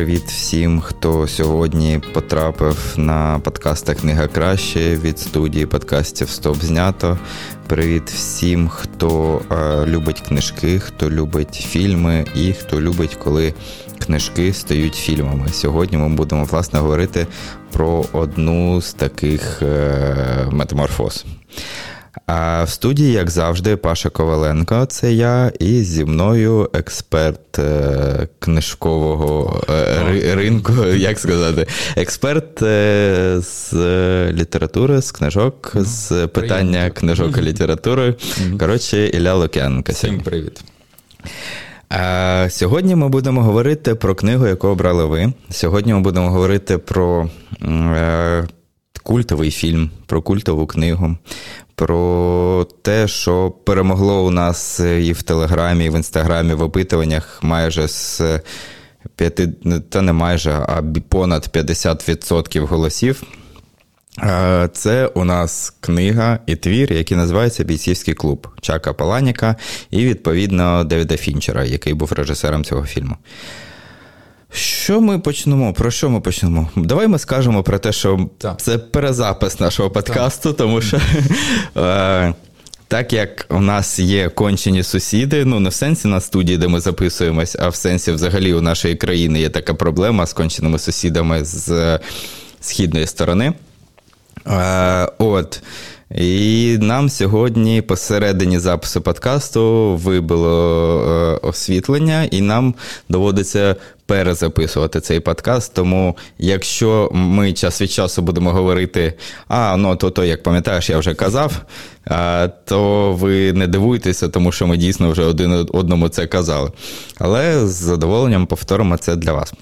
Привіт, всім, хто сьогодні потрапив на подкаста Книга краще від студії подкастів Стоп знято. Привіт всім, хто е, любить книжки, хто любить фільми і хто любить, коли книжки стають фільмами. Сьогодні ми будемо власне говорити про одну з таких е, метаморфоз. А в студії, як завжди, Паша Коваленко, це я, і зі мною експерт е, книжкового е, ринку, як сказати, експерт е, з літератури, з книжок, з питання книжок і літератури. Коротше, Ілля Лук'яненко. Всім привіт. Сьогодні ми будемо говорити про книгу, яку обрали ви. Сьогодні ми будемо говорити про культовий фільм, про культову книгу, про те, що перемогло у нас і в Телеграмі, і в Інстаграмі в опитуваннях майже з п'яти, та не майже, а понад 50% голосів. Це у нас книга і твір, який називається Бійцівський клуб Чака Паланіка і, відповідно, Девіда Фінчера, який був режисером цього фільму. Що ми почнемо? Про що ми почнемо? Давай ми скажемо про те, що так. це перезапис нашого подкасту, так. тому що. Е, так як у нас є кончені сусіди, ну не в сенсі на студії, де ми записуємось, а в сенсі взагалі у нашої країни є така проблема з конченими сусідами з східної сторони. Е, от. І нам сьогодні посередині запису подкасту вибило е, освітлення, і нам доводиться перезаписувати цей подкаст. Тому, якщо ми час від часу будемо говорити, а ну то, то як пам'ятаєш, я вже казав, то ви не дивуйтеся, тому що ми дійсно вже один одному це казали. Але з задоволенням повторимо це для вас.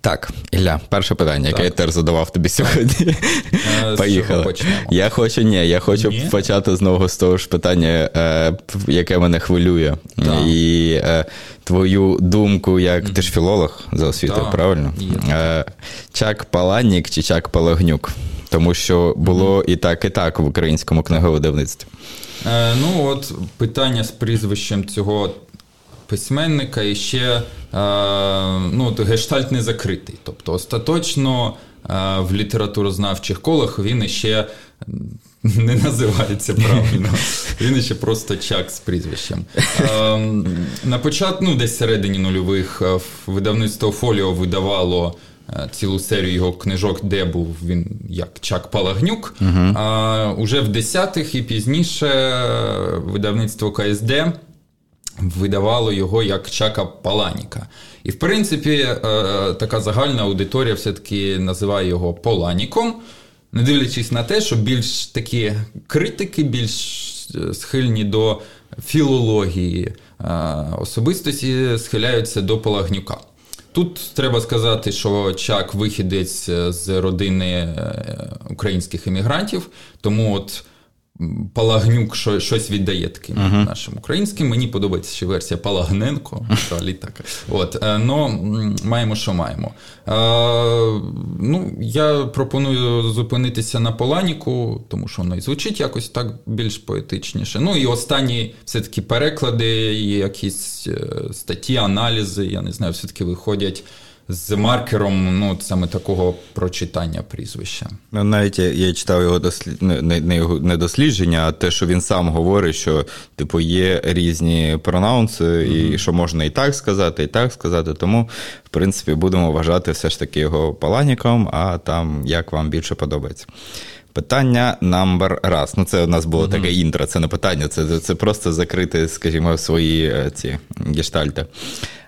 Так, Ілля, перше питання, яке я теж задавав тобі сьогодні. Е, Поїхали. Я хочу, ні, я хочу ні? почати знову з того ж питання, е, яке мене хвилює. Так. І е, твою думку, як mm-hmm. ти ж філолог за освітою, правильно? Е, Чак Паланік чи Чак Палагнюк? Тому що було mm-hmm. і так, і так в українському книговидавництві. Е, Ну, от питання з прізвищем цього письменника і ще ну, гештальт не закритий. Тобто, остаточно е, в літературознавчих колах він іще не називається правильно. Він ще просто чак з прізвищем. Е, на початку, ну, десь середині нульових, видавництво Фоліо видавало. Цілу серію його книжок, де був він як Чак Палагнюк. Uh-huh. А уже в десятих і пізніше видавництво КСД видавало його як Чака Паланіка. І, в принципі, е, така загальна аудиторія все-таки називає його Поланіком, не дивлячись на те, що більш такі критики, більш е, схильні до філології е, особистості, схиляються до Палагнюка. Тут треба сказати, що Чак вихідець з родини українських емігрантів, тому от Палагнюк щось віддає таким uh-huh. нашим українським. Мені подобається ще версія Палагненко. Взагалі так. От, но маємо, що маємо. А, е, ну, Я пропоную зупинитися на Поланіку, тому що воно і звучить якось так більш поетичніше. Ну і останні все-таки переклади, якісь е, статті, аналізи, я не знаю, все-таки виходять з маркером ну, саме такого прочитання прізвища. Ну, Навіть я, я читав його дослід... не, не, його не дослідження, а те, що він сам говорить, що типу є різні пронаунси, mm-hmm. і що можна і так сказати, і так сказати. Тому, в принципі, будемо вважати все ж таки його паланіком, а там як вам більше подобається. Питання номер раз. Ну, це у нас було mm-hmm. таке інтро, це не питання, це це просто закрити, скажімо, свої е, ці гештальти.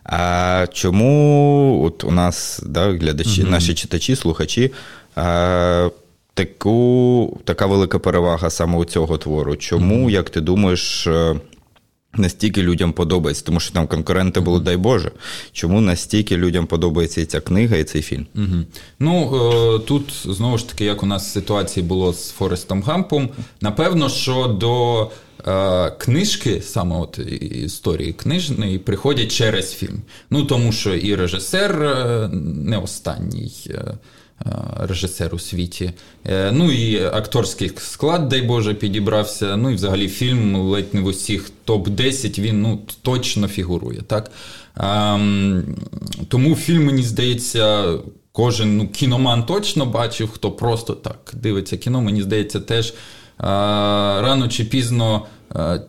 А чому от у нас да, глядачі, mm наші читачі, слухачі, а, таку, така велика перевага саме у цього твору? Чому, mm як ти думаєш, е, настільки людям подобається? Тому що там конкуренти були, дай Боже. Чому настільки людям подобається і ця книга, і цей фільм? mm Ну е, тут знову ж таки, як у нас ситуації було з Форестом Гампом, напевно, що до. Е, книжки, саме от історії книжної, приходять через фільм. Ну тому що і режисер е, не останній. Е, режисер у світі. Ну і акторський склад, дай Боже, підібрався. Ну і взагалі фільм ледь не в усіх топ-10 він ну, точно фігурує. так. Ем, тому фільм, мені здається, кожен ну, кіноман точно бачив, хто просто так дивиться кіно, мені здається, теж е, рано чи пізно е,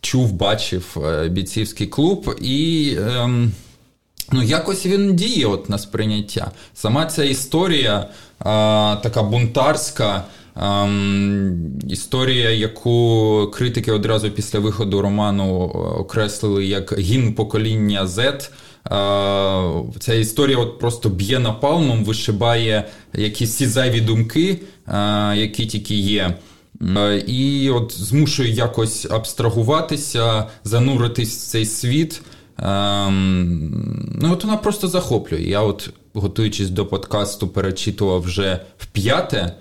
чув, бачив е, бійцівський клуб і. Ем, Ну, якось він діє от на сприйняття. Сама ця історія а, така бунтарська, історія, яку критики одразу після виходу роману окреслили як гімн покоління Z. Ця історія от просто б'є напалмом, вишибає якісь всі зайві думки, які тільки є. І от змушує якось абстрагуватися, зануритись в цей світ. Ну, от вона просто захоплює. Я, от, готуючись до подкасту, перечитував вже в п'яте.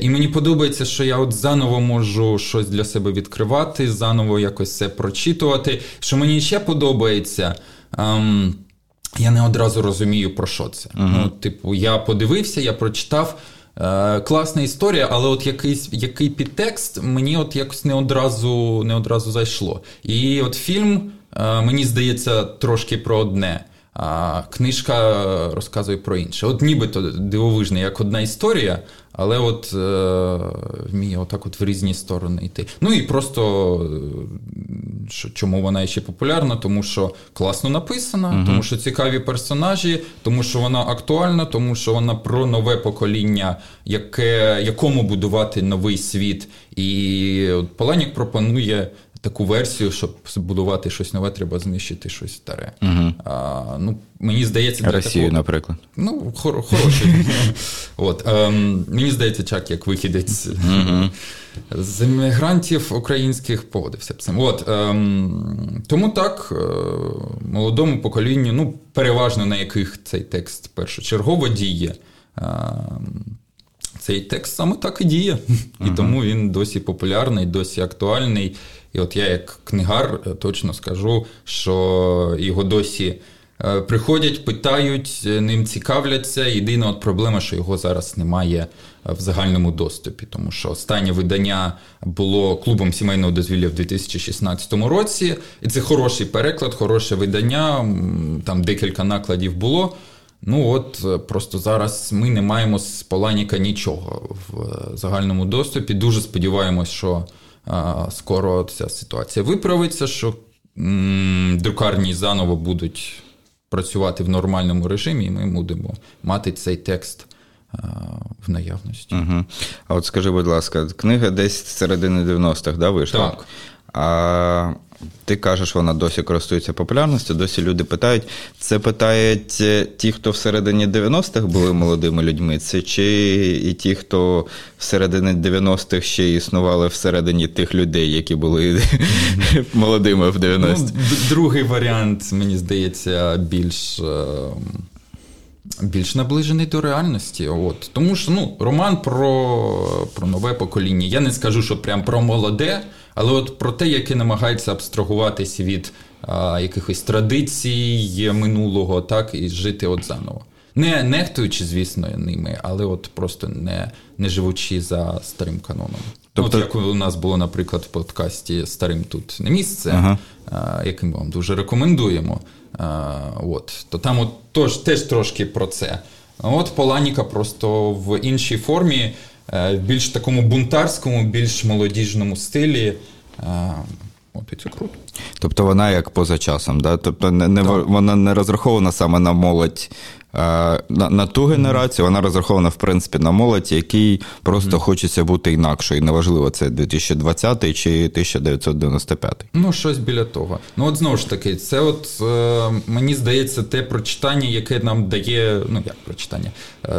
І мені подобається, що я от заново можу щось для себе відкривати, заново якось це прочитувати. Що мені ще подобається. Ем, я не одразу розумію, про що це. Uh-huh. Ну, Типу, я подивився, я прочитав. Е, Класна історія, але от якийсь який підтекст мені от якось не одразу не одразу зайшло. І от фільм, е, мені здається, трошки про одне. А книжка розказує про інше. От нібито дивовижна, як одна історія, але от е, вміє отак от в різні сторони йти. Ну і просто е, що, чому вона ще популярна? Тому що класно написана, uh тому що цікаві персонажі, тому що вона актуальна, тому що вона про нове покоління, яке, якому будувати новий світ. І от Паланік пропонує таку версію, щоб збудувати щось нове, треба знищити щось старе. Угу. А, ну, Мені здається, для Росію, такого... наприклад. Ну, хор- хороший. От, ем, Мені здається, чак, як вихідець угу. з емігрантів українських поводився б цим. От, ем, Тому так, е, молодому поколінню, ну, переважно на яких цей текст першочергово діє. Ем, цей текст саме так і діє, і uh тому він досі популярний, досі актуальний. І от я, як книгар, е, точно скажу, що його досі е, приходять, питають, е, ним цікавляться. Єдина от проблема, що його зараз немає в загальному доступі, тому що останнє видання було клубом сімейного дозвілля в 2016 році, і це хороший переклад, хороше видання. Там декілька накладів було. Ну от просто зараз ми не маємо з Поланіка нічого в загальному доступі. Дуже сподіваємось, що скоро ця ситуація виправиться, що друкарні заново будуть працювати в нормальному режимі, і ми будемо мати цей текст. В наявності. Угу. А от скажи, будь ласка, книга десь з середини 90-х, да, вийшла? Так. А ти кажеш, вона досі користується популярністю, досі люди питають. Це питають е, ті, хто всередині 90-х були молодими людьми, це чи і ті, хто всередині 90-х ще існували всередині тих людей, які були молодими в 90-х? Ну, Другий варіант, мені здається, більш. Е, більш наближений до реальності. От. Тому що ну, роман про про нове покоління. Я не скажу, що прям про молоде, але от про те, яке намагається абстрагуватися від а, якихось традицій минулого, так, і жити от заново. Не нехтуючи, звісно, ними, але от просто не не живучи за старим каноном. Тобто... От як у нас було, наприклад, в подкасті Старим тут не місце, ага. а, яким ми вам дуже рекомендуємо. А, от, То там от тож, теж трошки про це. От Поланіка просто в іншій формі. Е, в більш такому бунтарському, більш молодіжному стилі. Е, от і це круто. Тобто вона як поза часом, да? тобто не, не вона не розрахована саме на молодь на на ту генерацію, вона розрахована в принципі на молодь, який просто mm-hmm. хочеться бути інакшою. І неважливо, це 2020 чи 1995. Ну, щось біля того. Ну, от знову ж таки, це от е, мені здається, те прочитання, яке нам дає, ну як прочитання, е,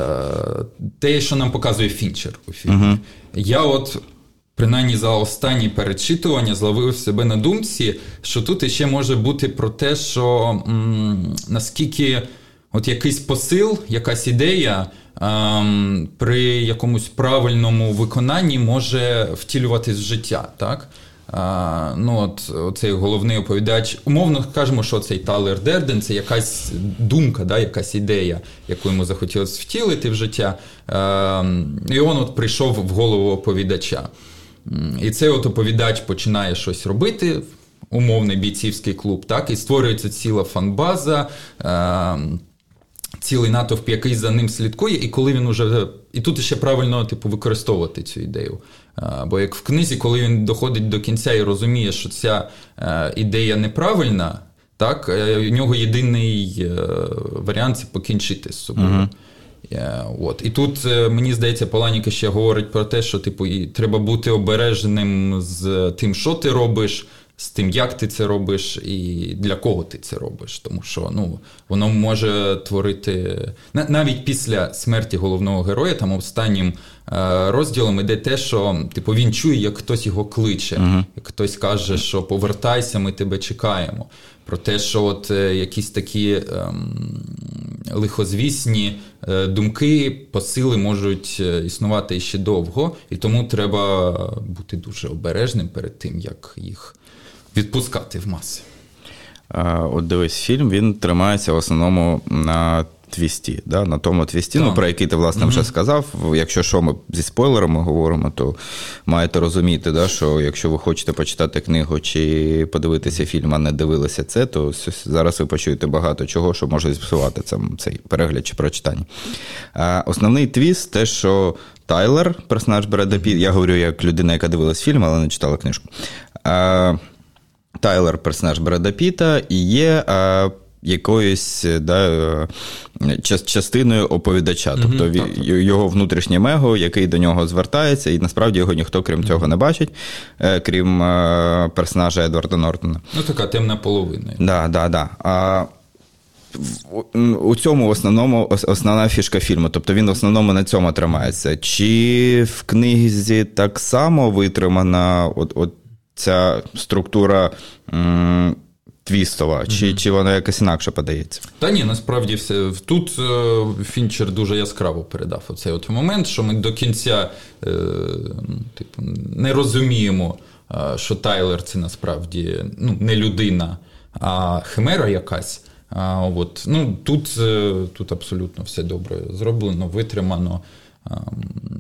те, що нам показує Фінчер у фільмі. Mm-hmm. Я от. Принаймні за останні перечитування зловив себе на думці, що тут іще може бути про те, що м, наскільки от якийсь посил, якась ідея ем, при якомусь правильному виконанні може втілюватись в життя. так? ну, от, Цей головний оповідач, умовно кажемо, що цей Талер Дерден це якась думка, да, якась ідея, яку йому захотілося втілити в життя. І він от прийшов в голову оповідача. І цей от оповідач починає щось робити. Умовний бійцівський клуб, так, і створюється ціла фанбаза, цілий натовп, який за ним слідкує, і коли він уже. І тут ще правильно типу, використовувати цю ідею. Бо як в книзі, коли він доходить до кінця і розуміє, що ця е, ідея неправильна, так, е, у нього єдиний е, варіант це покінчити з собою. Uh-huh. От. І тут, мені здається, Паланіка ще говорить про те, що типу, і треба бути обережним з тим, що ти робиш, з тим, як ти це робиш, і для кого ти це робиш. Тому що ну, воно може творити навіть після смерті головного героя, там останнім е, розділом іде те, що типу, він чує, як хтось його кличе, як хтось каже, що повертайся, ми тебе чекаємо. Про те, що от е, якісь такі ем, лихозвісні е, думки, посили можуть існувати ще довго, і тому треба бути дуже обережним перед тим, як їх відпускати в маси. От дивись, фільм він тримається в основному на твісті, да? на тому твісті, ну, про який ти, власне, вже сказав. Якщо що ми зі спойлерами говоримо, то маєте розуміти, да, що якщо ви хочете почитати книгу чи подивитися фільм, а не дивилися це, то зараз ви почуєте багато чого, що може зіпсувати цей перегляд чи прочитання. Основний твіст те, що Тайлер, персонаж Бреда Піт, я говорю як людина, яка дивилась фільм, але не читала книжку. Тайлер, персонаж Бреда Піта, і є а, якоюсь да, е, частиною оповідача. Тобто його внутрішнє мего, який до нього звертається, і насправді його ніхто, крім цього, не бачить, е, крім е, персонажа Едварда Нортона. Ну, така темна половина. Да, да, да. А, у цьому в основному основна фішка фільму, тобто він в основному на цьому тримається. Чи в книзі так само витримана от, от ця структура м, твістова, чи mm-hmm. чи вона якось інакше подається? Та ні, насправді все тут е, Фінчер дуже яскраво передав оцей от момент, що ми до кінця е, типу, не розуміємо, е, що Тайлер це насправді ну, не людина, а химера якась. А, от, ну, Тут е, тут абсолютно все добре зроблено, витримано.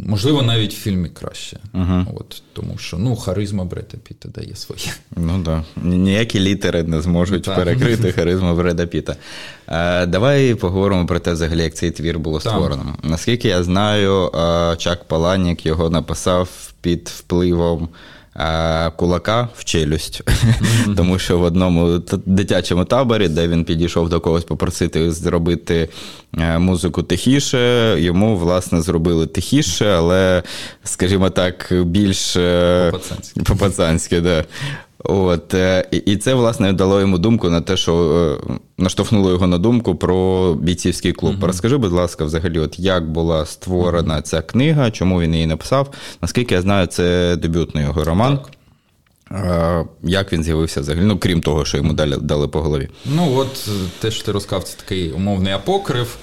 Можливо, навіть в фільмі краще. uh От, Тому що ну, харизма Бреда Піта дає своє. Ну так. Да. Ніякі літери не зможуть так. перекрити харизму Бреда Піта. Е, Давай поговоримо про те, взагалі, як цей твір було створено. Наскільки я знаю, Чак Паланік його написав під впливом кулака в челюсть, mm-hmm. тому що в одному дитячому таборі, де він підійшов до когось попросити зробити е, музику тихіше, йому, власне, зробили тихіше, але, скажімо так, більш е, по-пацанськи. да. От, е, І це, власне, дало йому думку на те, що е, наштовхнуло його на думку про бійцівський клуб. Угу. Розкажи, будь ласка, взагалі, от як була створена ця книга, чому він її написав? Наскільки я знаю, це дебютний його роман. Так. Як він з'явився взагалі? Ну, крім того, що йому дали дали по голові. Ну, от те, що ти розказав, це такий умовний апокрив.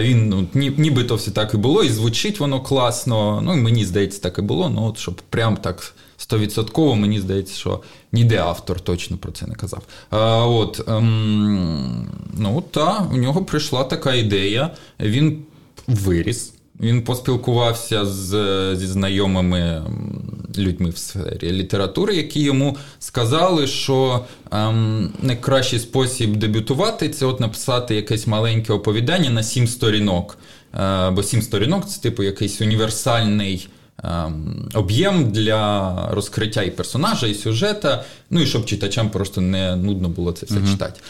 Він ну, нібито все так і було, і звучить воно класно. Ну, мені здається, так і було. Ну, от щоб прям так стовідсотково, мені здається, що ніде автор точно про це не казав. А, От ем, ну та, у нього прийшла така ідея, він виріс. Він поспілкувався з, зі знайомими людьми в сфері літератури, які йому сказали, що ем, найкращий спосіб дебютувати це от написати якесь маленьке оповідання на сім сторінок. Е, бо сім сторінок це типу якийсь універсальний Ем, об'єм для розкриття і персонажа, і сюжета, ну і щоб читачам просто не нудно було це все uh читати.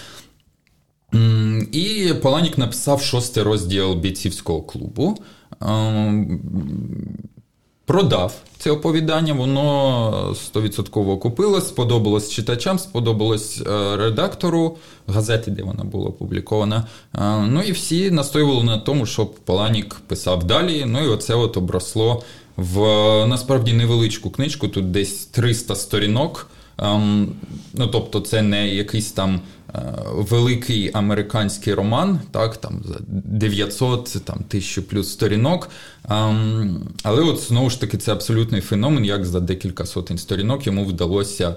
І Поланік написав шостий розділ бійцівського клубу. Ем, продав це оповідання, воно 100% окупилось, сподобалось читачам, сподобалось е, редактору газети, де вона була опублікована. Е, ну і всі настоювали на тому, щоб Поланік писав далі. Ну і оце от обросло в насправді невеличку книжку, тут десь 300 сторінок. Ем, ну, Тобто, це не якийсь там великий американський роман, так, там 900 там, 1000 плюс сторінок. Але от знову ж таки це абсолютний феномен, як за декілька сотень сторінок йому вдалося.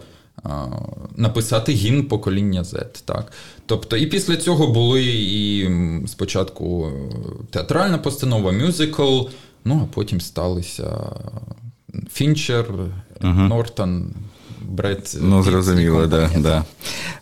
Написати гімн покоління Z. Так? Тобто, і після цього були і спочатку театральна постанова, мюзикл, ну а потім сталися Фінчер, угу. Нортон, Бред. Ну, зрозуміло, да, да.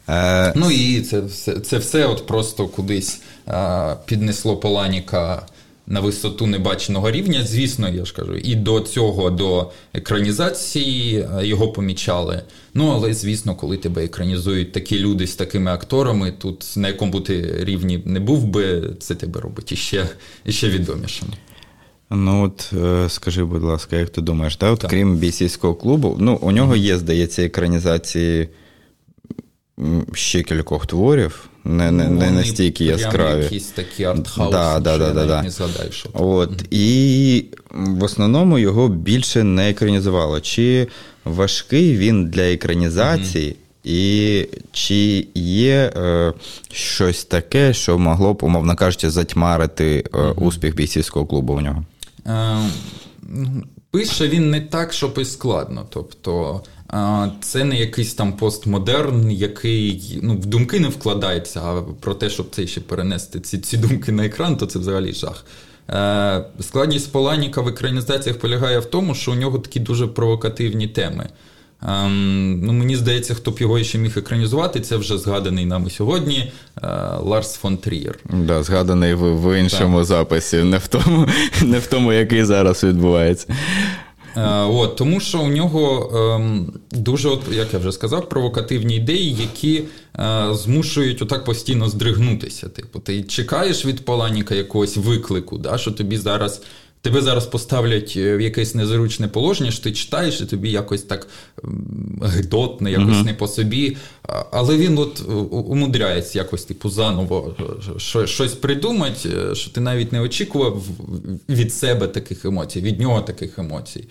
Е... Ну і це все це все от просто кудись е, піднесло Поланіка на висоту небаченого рівня. Звісно, я ж кажу, і до цього, до екранізації е, його помічали. Ну, але звісно, коли тебе екранізують такі люди з такими акторами, тут на якому ти рівні не був би, це тебе робить іще, іще відомішим. Ну от е, скажи, будь ласка, як ти думаєш, да? От, так. крім бійсійського клубу, ну у нього є, здається, екранізації ще кількох творів, не не, не настільки яскраві. Якісь такі артхаус, да, да, да, да, да. не згадай, що От, mm І в основному його більше не екранізувало. Чи важкий він для екранізації? Mm-hmm. І чи є е, щось таке, що могло б, умовно кажучи, затьмарити е, успіх бійцівського клубу у нього? Е, пише він не так, щоб і складно. Тобто це не якийсь там постмодерн, який ну, в думки не вкладається, а про те, щоб це ще перенести ці ці думки на екран, то це взагалі жах. Е, складність Поланіка в екранізаціях полягає в тому, що у нього такі дуже провокативні теми. Ем, ну, Мені здається, хто б його ще міг екранізувати, це вже згаданий нами сьогодні е, Ларс фон Трієр. Да, Згаданий в, в іншому так. записі, не в тому, не в тому, який зараз відбувається. Е, от, Тому що у нього ем, дуже, от, як я вже сказав, провокативні ідеї, які е, змушують отак постійно здригнутися. Типу, ти чекаєш від Поланіка якогось виклику, да, що тобі зараз Тебе зараз поставлять е, в якесь незручне положення, що ти читаєш, і тобі якось так гидотно, якось uh-huh. не по собі. Але він от умудряється якось типу заново е, щось придумати, е, що ти навіть не очікував від себе таких емоцій, від нього таких емоцій.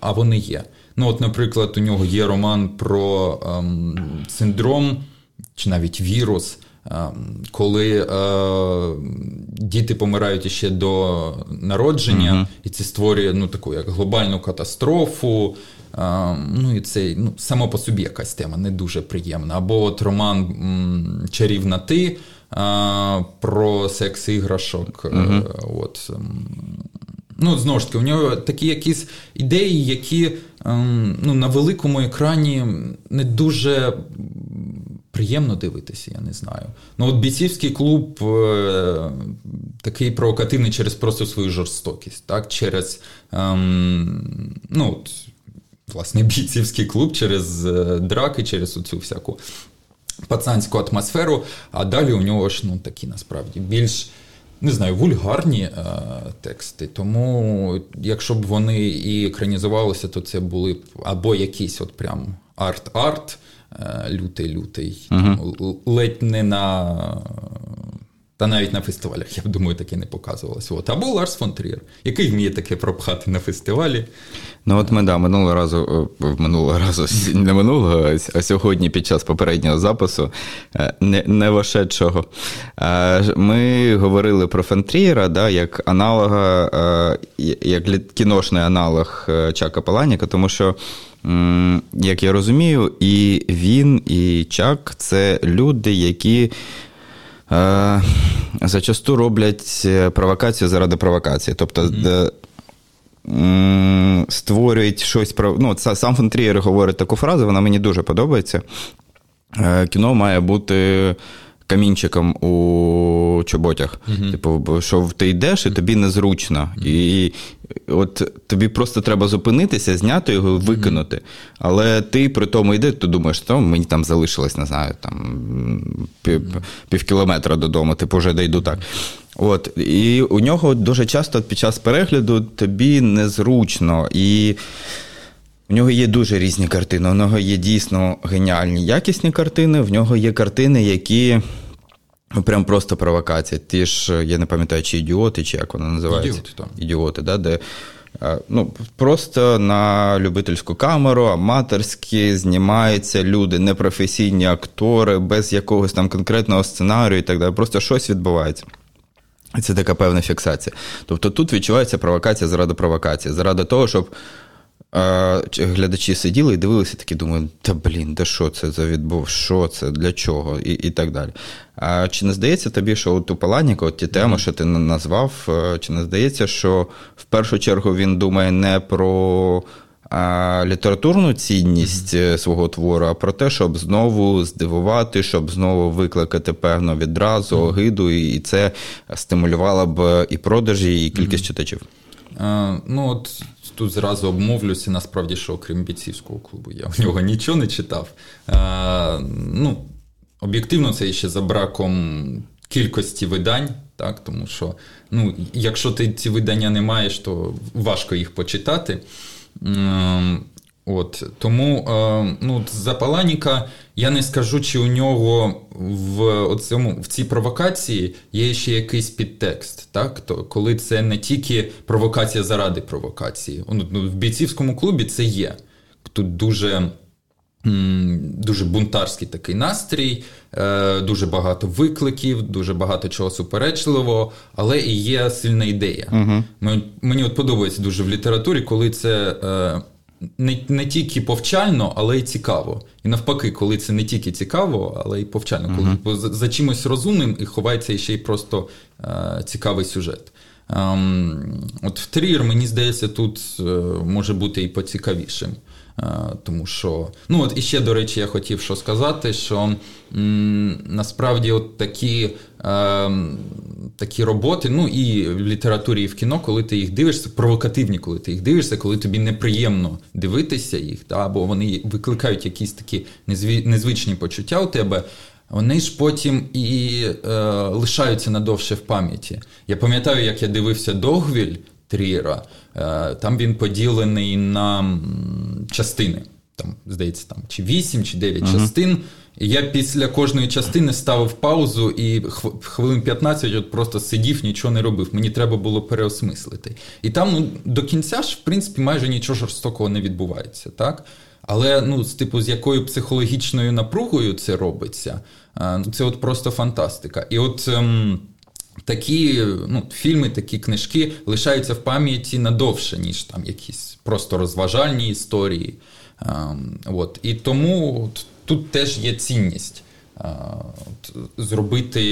А вони є. Ну, от, наприклад, у нього є роман про ем, синдром чи навіть вірус. Ем, коли е, діти помирають ще до народження, uh і це створює ну, таку як глобальну катастрофу. Е, ну і це ну, само по собі якась тема не дуже приємна. Або от роман м, Чарівна ти е, про секс іграшок. uh От, ем, Ну, знову ж таки, у нього такі якісь ідеї, які ем, ну, на великому екрані не дуже приємно дивитися, я не знаю. Ну, от бійцівський клуб е, такий провокативний через просто свою жорстокість, так? через ем, ну, от, власне, бійцівський клуб через е, драки, через цю всяку пацанську атмосферу, а далі у нього ж ну, такі насправді більш. Не знаю, вульгарні е, тексти. Тому, якщо б вони і екранізувалися, то це були б або якісь от прям арт-арт, лютий-лютий, угу. ледь не на. Та навіть на фестивалях, я думаю, таке не показувалося. От. Або Ларс фон Трієр, який вміє таке пропхати на фестивалі. Ну, от ми да, минулого разу, е, минулого разу, не минулого, а сьогодні під час попереднього запису, е, не не вошедшого, е, ми говорили про фон Трієра, да, як аналога, як кіношний аналог Чака Паланіка, тому що як я розумію, і він, і Чак це люди, які е, зачасту роблять е, провокацію заради провокації. Тобто mm-hmm. створюють щось про. Ну, Сам фон Трієр говорить таку фразу, вона мені дуже подобається. Е, кіно має бути камінчиком у чоботях. uh Типу, що ти йдеш і тобі незручно. uh І от тобі просто треба зупинитися, зняти його, викинути. Але ти при тому йдеш, ти думаєш, що мені там залишилось, не знаю, там пів, пів кілометра додому, типу вже дійду так. От, І у нього дуже часто під час перегляду тобі незручно. І у нього є дуже різні картини. У нього є дійсно геніальні якісні картини. В нього є картини, які ну, прям просто провокація. Ті ж, я не пам'ятаю, чи ідіоти, чи як вона називається. Ідіоти, так. Ідіоти, да, де ну, просто на любительську камеру, аматорські, знімаються люди, непрофесійні актори, без якогось там конкретного сценарію і так далі. Просто щось відбувається. Це така певна фіксація. Тобто тут відчувається провокація заради провокації, заради того, щоб е, глядачі сиділи і дивилися, такі думають, та блін, де що це за відбув, що це, для чого, і і так далі. А чи не здається тобі, що от у Паланіка, от ті теми, що ти назвав, е, чи не здається, що в першу чергу він думає не про а, літературну цінність mm-hmm. свого твору, а про те, щоб знову здивувати, щоб знову викликати певну відразу, mm-hmm. огиду, і це стимулювало б і продажі, і кількість mm-hmm. читачів. А, ну от тут зразу обмовлюся, насправді, що окрім бійцівського клубу, я в нього нічого не читав. А, ну, Об'єктивно, це ще за браком кількості видань, так, тому що ну, якщо ти ці видання не маєш, то важко їх почитати. От, Тому е, ну, за Паланіка я не скажу, чи у нього в цьому, в цій провокації є ще якийсь підтекст. так? То, Коли це не тільки провокація заради провокації. Ну, В бійцівському клубі це є. Тут дуже дуже бунтарський такий настрій, е, дуже багато викликів, дуже багато чого суперечливого, але і є сильна ідея. Угу. Мені от подобається дуже в літературі, коли це. Не не тільки повчально, але й цікаво. І навпаки, коли це не тільки цікаво, але й повчально. Коли uh-huh. за, за чимось розумним і ховається ще й просто е, цікавий сюжет. Ем, От в Трір, мені здається, тут е, може бути і поцікавішим. Е, тому що, ну от і ще, до речі, я хотів що сказати, що м, насправді от такі такі роботи, ну і в літературі, і в кіно, коли ти їх дивишся, провокативні, коли ти їх дивишся, коли тобі неприємно дивитися їх, та, або вони викликають якісь такі незвичні почуття у тебе. Вони ж потім і е, лишаються надовше в пам'яті. Я пам'ятаю, як я дивився Догвіль Тріра, е, там він поділений на частини. Там, здається, там чи 8, чи 9 uh-huh. частин. Я після кожної частини ставив паузу і хвилин 15 от просто сидів, нічого не робив. Мені треба було переосмислити. І там ну, до кінця ж, в принципі, майже нічого жорстокого не відбувається. так? Але ну, з типу, з якою психологічною напругою це робиться, ну, це от просто фантастика. І от. Ем, Такі ну, фільми, такі книжки лишаються в пам'яті надовше, ніж там якісь просто розважальні історії. Ем, от. І тому от, тут теж є цінність е, от, зробити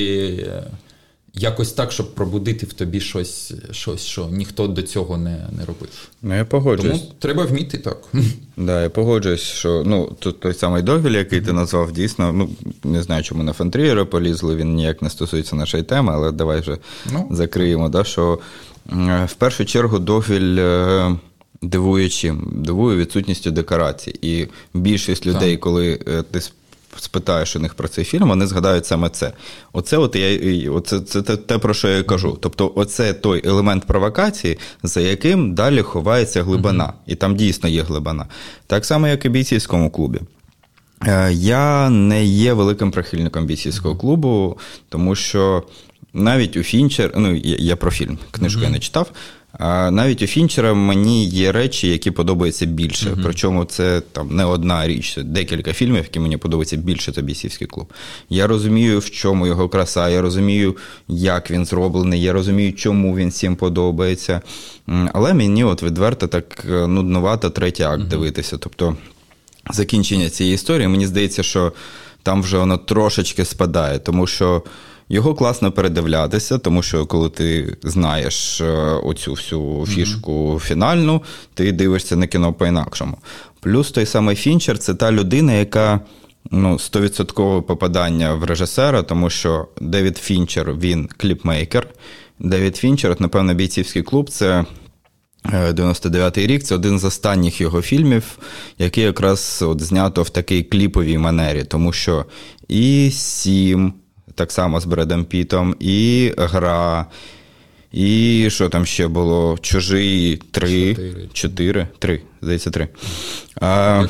якось так, щоб пробудити в тобі щось, щось що ніхто до цього не не робив. Ну, я погоджуюсь. Тому треба вміти так. Да, я погоджуюсь, що ну, тут той самий договір, який ти назвав, дійсно, ну не знаю, чому на Фантрієра полізли, він ніяк не стосується нашої теми, але давай вже ну. закриємо. да, що В першу чергу договіль. Дивуючи, дивує відсутністю декорацій. І більшість людей, так. коли е, ти спитаєш у них про цей фільм, вони згадають саме це. Оце от я оце, це те, те, про що я кажу. Тобто, оце той елемент провокації, за яким далі ховається глибина. І там дійсно є глибина. Так само, як і в бійцівському клубі. Е, я не є великим прихильником бійцівського клубу, тому що навіть у Фінчер, ну я про фільм, книжку я не читав. Навіть у Фінчера мені є речі, які подобаються більше. Uh-huh. Причому це там не одна річ, це декілька фільмів, які мені подобаються більше за бійсівський клуб. Я розумію, в чому його краса, я розумію, як він зроблений, я розумію, чому він всім подобається. Але мені от відверто так е, нуднувато третій акт uh-huh. дивитися. Тобто закінчення цієї історії, мені здається, що там вже воно трошечки спадає, тому що. Його класно передивлятися, тому що коли ти знаєш е, оцю всю фішку mm-hmm. фінальну, ти дивишся на кіно по-інакшому. Плюс той самий Фінчер це та людина, яка ну, 100% попадання в режисера, тому що Девід Фінчер він кліпмейкер. Девід Фінчер, от, напевно, бійцівський клуб це. 99-й е, рік це один з останніх його фільмів, який якраз от знято в такій кліповій манері, тому що і Сім, так само з Бредом Пітом, і гра. І що там ще було? Чужий три. Чотири. Три. Здається, три. А,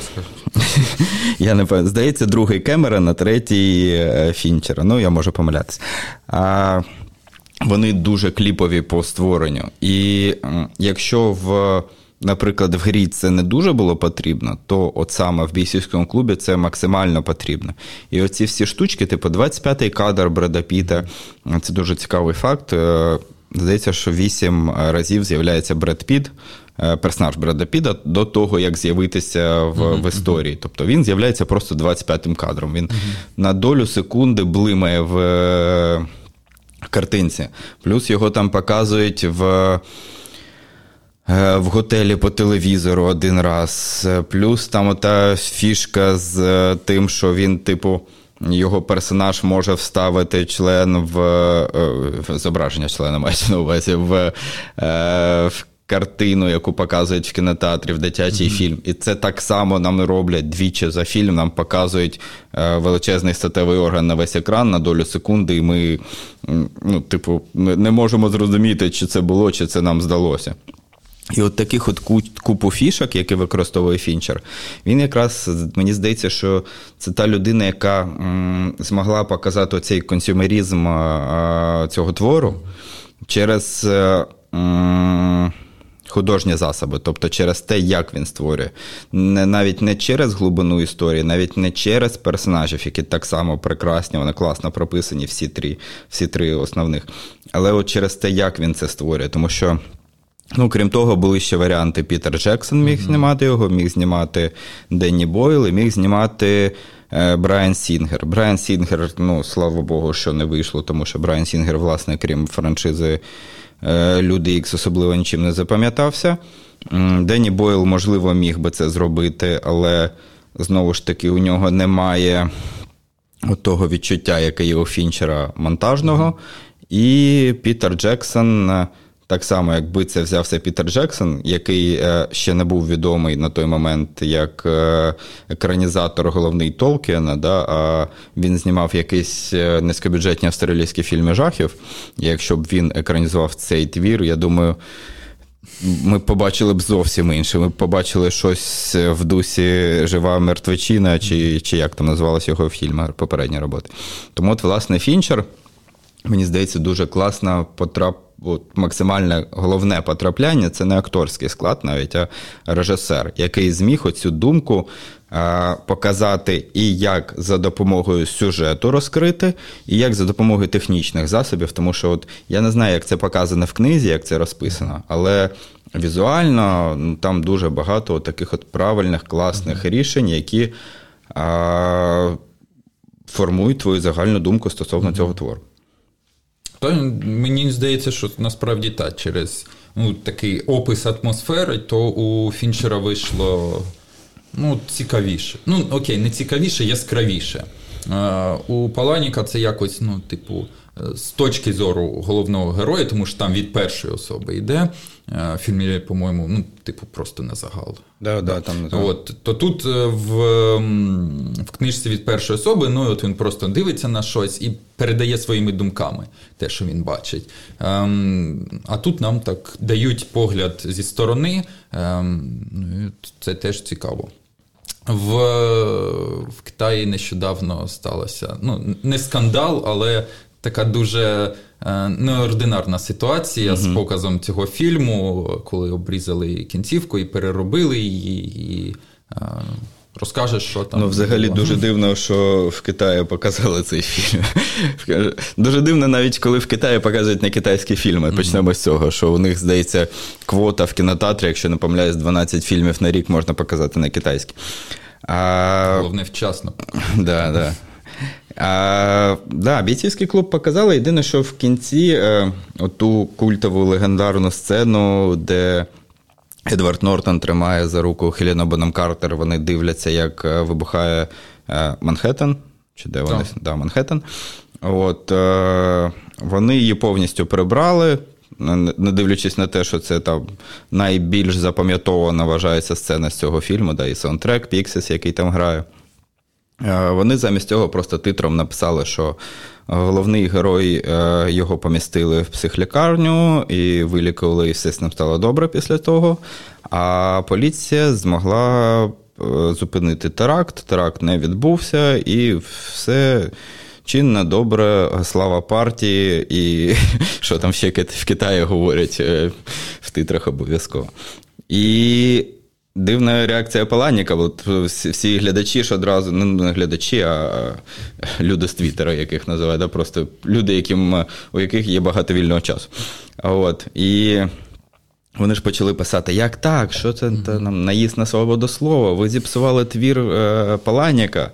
Я не пам'ятаю. Здається, другий Кемерон, а третій е, Фінчера. Ну, я можу помилятися. А, вони дуже кліпові по створенню. І якщо в. Наприклад, в грі це не дуже було потрібно, то от саме в бійсівському клубі це максимально потрібно. І оці всі штучки, типу 25-й кадр Бреда Піта, це дуже цікавий факт. Е, здається, що вісім разів з'являється Бред Піт, е, персонаж Бреда Піта, до того, як з'явитися в mm-hmm. в історії. Тобто він з'являється просто 25-м кадром. Він mm-hmm. на долю секунди блимає в е, картинці. Плюс його там показують в. Е, в готелі по телевізору один раз. Плюс там ота фішка з е, тим, що він, типу, його персонаж може вставити член в, е, в зображення члена мається на увазі в. в Картину, яку показують в кінотеатрі в дитячий mm-hmm. фільм. І це так само нам роблять двічі за фільм. Нам показують величезний статевий орган на весь екран на долю секунди, і ми, ну, типу, не можемо зрозуміти, чи це було, чи це нам здалося. І от таких от купу фішок, які використовує Фінчер, він якраз мені здається, що це та людина, яка змогла показати цей консюмерізм цього твору через е, художні засоби, тобто через те, як він створює. Навіть не через глибину історії, навіть не через персонажів, які так само прекрасні, вони класно прописані, всі три, всі три основних, але от через те, як він це створює, тому що. Ну, крім того, були ще варіанти. Пітер Джексон міг mm-hmm. знімати його, міг знімати Денні Бойл і міг знімати е, Брайан Сінгер. Брайан Сінгер, ну, слава Богу, що не вийшло, тому що Брайан Сінгер, власне, крім франшизи е, Люди Ікс, особливо нічим не запам'ятався. Денні Бойл, можливо, міг би це зробити, але знову ж таки, у нього немає того відчуття, яке є у Фінчера монтажного. І Пітер Джексон. Так само, якби це взявся Пітер Джексон, який е, ще не був відомий на той момент як е, екранізатор головний Толкіна, да, а він знімав якісь е, низькобюджетні австралійські фільми жахів. І якщо б він екранізував цей твір, я думаю. Ми побачили б зовсім інше. Ми побачили щось в дусі жива мертвечина, чи чи як там називалось його фільм попередні роботи. Тому, от, власне, Фінчер, мені здається, дуже класно потрап от, максимальне головне потрапляння це не акторський склад, навіть а режисер, який зміг оцю думку а, показати і як за допомогою сюжету розкрити, і як за допомогою технічних засобів. Тому що от я не знаю, як це показано в книзі, як це розписано, але. Візуально ну, там дуже багато таких от правильних, класних рішень, які а, формують твою загальну думку стосовно цього твору. То мені здається, що насправді так, через ну, такий опис атмосфери, то у Фінчера вийшло ну, цікавіше. Ну, окей, не цікавіше, яскравіше. У Паланіка це якось, ну, типу, з точки зору головного героя, тому що там від першої особи йде. В фільмі, по-моєму, ну, типу, просто не загал. Да, да, там. От, То тут е, в в книжці від першої особи, ну от він просто дивиться на щось і передає своїми думками те, що він бачить. Ем, А тут нам так дають погляд зі сторони. Ем, ну, Це теж цікаво. В в Китаї нещодавно сталося ну, не скандал, але така дуже е, неординарна ситуація mm з показом цього фільму, коли обрізали кінцівку і переробили її. і е, Розкажеш, що там. Ну, взагалі було. дуже дивно, що в Китаї показали цей фільм. Дуже дивно, навіть коли в Китаї показують не китайські фільми. Почнемо mm-hmm. з цього, що у них, здається, квота в кінотеатрі, якщо не помиляюсь, 12 фільмів на рік можна показати на китайські. А... Головне вчасно. Да, да. А, да, Бійцівський клуб показали. Єдине, що в кінці е, оту культову легендарну сцену, де Едвард Нортон тримає за руку Хеліну Боном Картер, вони дивляться, як е, вибухає е, Манхеттен. Чи де вони? Да, Манхеттен. От, е, Вони її повністю прибрали. Не дивлячись на те, що це там найбільш запам'ятована вважається сцена з цього фільму, да, і саундтрек Піксіс, який там грає. Е, вони замість цього просто титром написали, що головний герой е, його помістили в психлікарню і вилікували, і все з ним стало добре після того. А поліція змогла е, зупинити теракт. Теракт не відбувся, і все чинна, добре, слава партії, і що там ще в Китаї говорять е, в титрах обов'язково. І дивна реакція Паланіка. От всі глядачі ж одразу, ну не глядачі, а люди з Твіттера, яких називають, да, просто люди, яким, у яких є багато вільного часу. От. І вони ж почали писати, як так, що це нам наїзд на свободу слова, ви зіпсували твір е, Паланіка.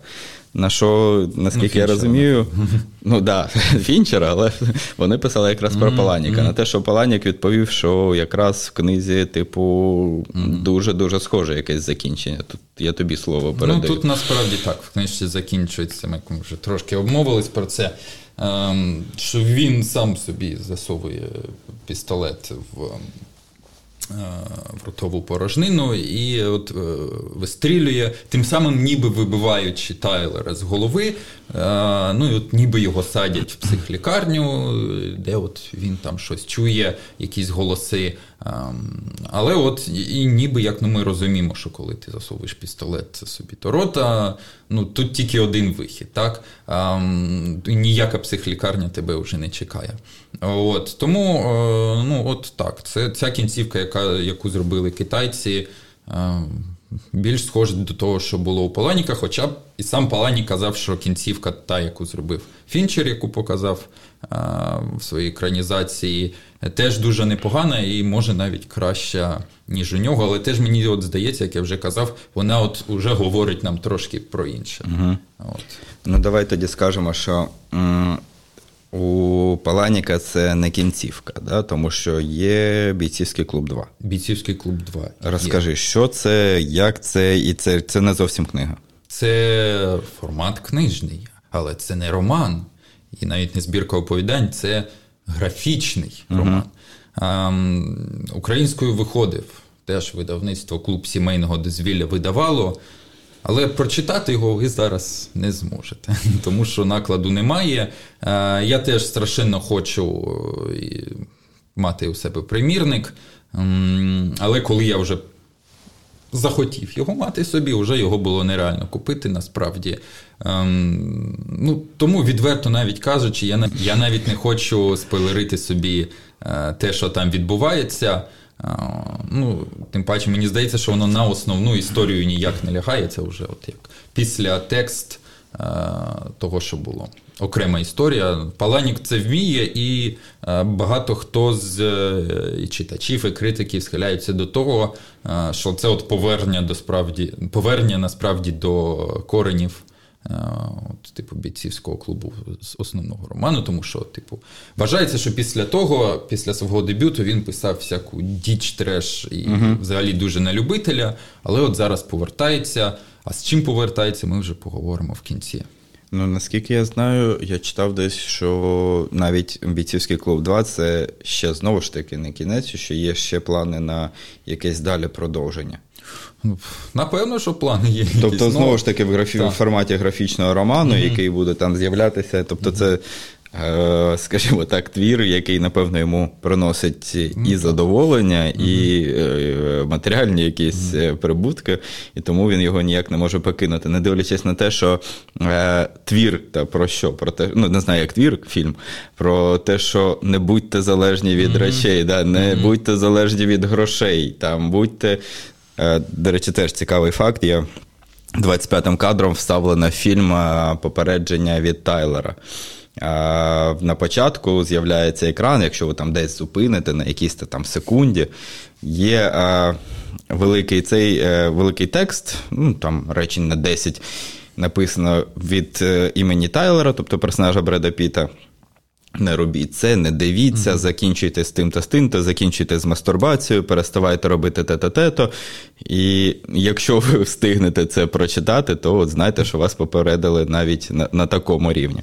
На що, наскільки ну, я розумію, ну да, Фінчера, але вони писали якраз про Паланіка. На те, що Паланік відповів, що якраз в книзі, типу, дуже-дуже схоже якесь закінчення. Тут я тобі слово передаю. Ну тут насправді так, в книжці закінчується, ми вже трошки обмовились про це. Ем, що він сам собі засовує пістолет в ротову порожнину і от е, вистрілює, тим самим ніби вибиваючи Тайлера з голови, е, ну і от ніби його садять в психлікарню, де от він там щось чує, якісь голоси. Але от і ніби як ну, ми розуміємо, що коли ти засовуєш пістолет собі до рота, ну тут тільки один вихід, так? Ніяка психлікарня тебе вже не чекає. От, Тому ну, от так, це ця кінцівка, яка, яку зробили китайці. Більш схоже до того, що було у Паланіка, хоча б і сам Паланік казав, що кінцівка, та, яку зробив Фінчер, яку показав в своїй екранізації, теж дуже непогана і може навіть краща, ніж у нього. Але теж мені от здається, як я вже казав, вона от уже говорить нам трошки про інше. Угу. От. Ну, давай тоді скажемо, що. У Паланіка це не кінцівка, да? тому що є бійцівський клуб 2. Бійцівський клуб 2. Розкажи, є. що це, як це, і це це не зовсім книга. Це формат книжний, але це не роман. І навіть не збірка оповідань, це графічний роман. Ем, Українською виходив теж видавництво клуб сімейного дозвілля видавало. Але прочитати його ви зараз не зможете, тому що накладу немає. Е, я теж страшенно хочу е, мати у себе примірник, але коли я вже захотів його мати собі, вже його було нереально купити насправді. Ем, ну, Тому, відверто навіть кажучи, я я навіть не хочу спойлерити собі е, те, що там відбувається. Ну, Тим паче, мені здається, що воно на основну історію ніяк не лягає. Це вже от як після текст того, що було. Окрема історія. Паланік це вміє, і багато хто з е, і читачів і критиків схиляються до того, що це от повернення до справді повернення насправді до коренів Е, от, Типу бійцівського клубу з основного роману, тому що, типу, вважається, що після того, після свого дебюту, він писав всяку діч, треш і uh взагалі дуже на любителя, але от зараз повертається. А з чим повертається, ми вже поговоримо в кінці. Ну, наскільки я знаю, я читав десь, що навіть бійцівський клуб 2 це ще знову ж таки не кінець, що є ще плани на якесь далі продовження. Напевно, що плани є. Тобто, ну, знову ж таки, в графі... форматі графічного роману, mm-hmm. який буде там з'являтися. Тобто, це, е, скажімо так, твір, який, напевно, йому приносить і задоволення, mm-hmm. і е, матеріальні якісь mm-hmm. прибутки, і тому він його ніяк не може покинути. Не дивлячись на те, що е, твір та про що? Про те, ну не знаю, як твір, фільм, про те, що не будьте залежні від речей, да, не будьте залежні від грошей, там будьте. Е, до речі, теж цікавий факт. Є 25-м кадром вставлено фільм е, попередження від Тайлера. Е, на початку з'являється екран, якщо ви там десь зупините на якійсь там секунді, є великий цей великий текст, ну там речень на 10 написано від імені Тайлера, тобто персонажа Бреда Піта. Не робіть це, не дивіться, mm-hmm. закінчуйте з тим та з тим, то закінчуйте з мастурбацією, переставайте робити те-то-те-то. І якщо ви встигнете це прочитати, то от знайте, що вас попередили навіть на, на такому рівні.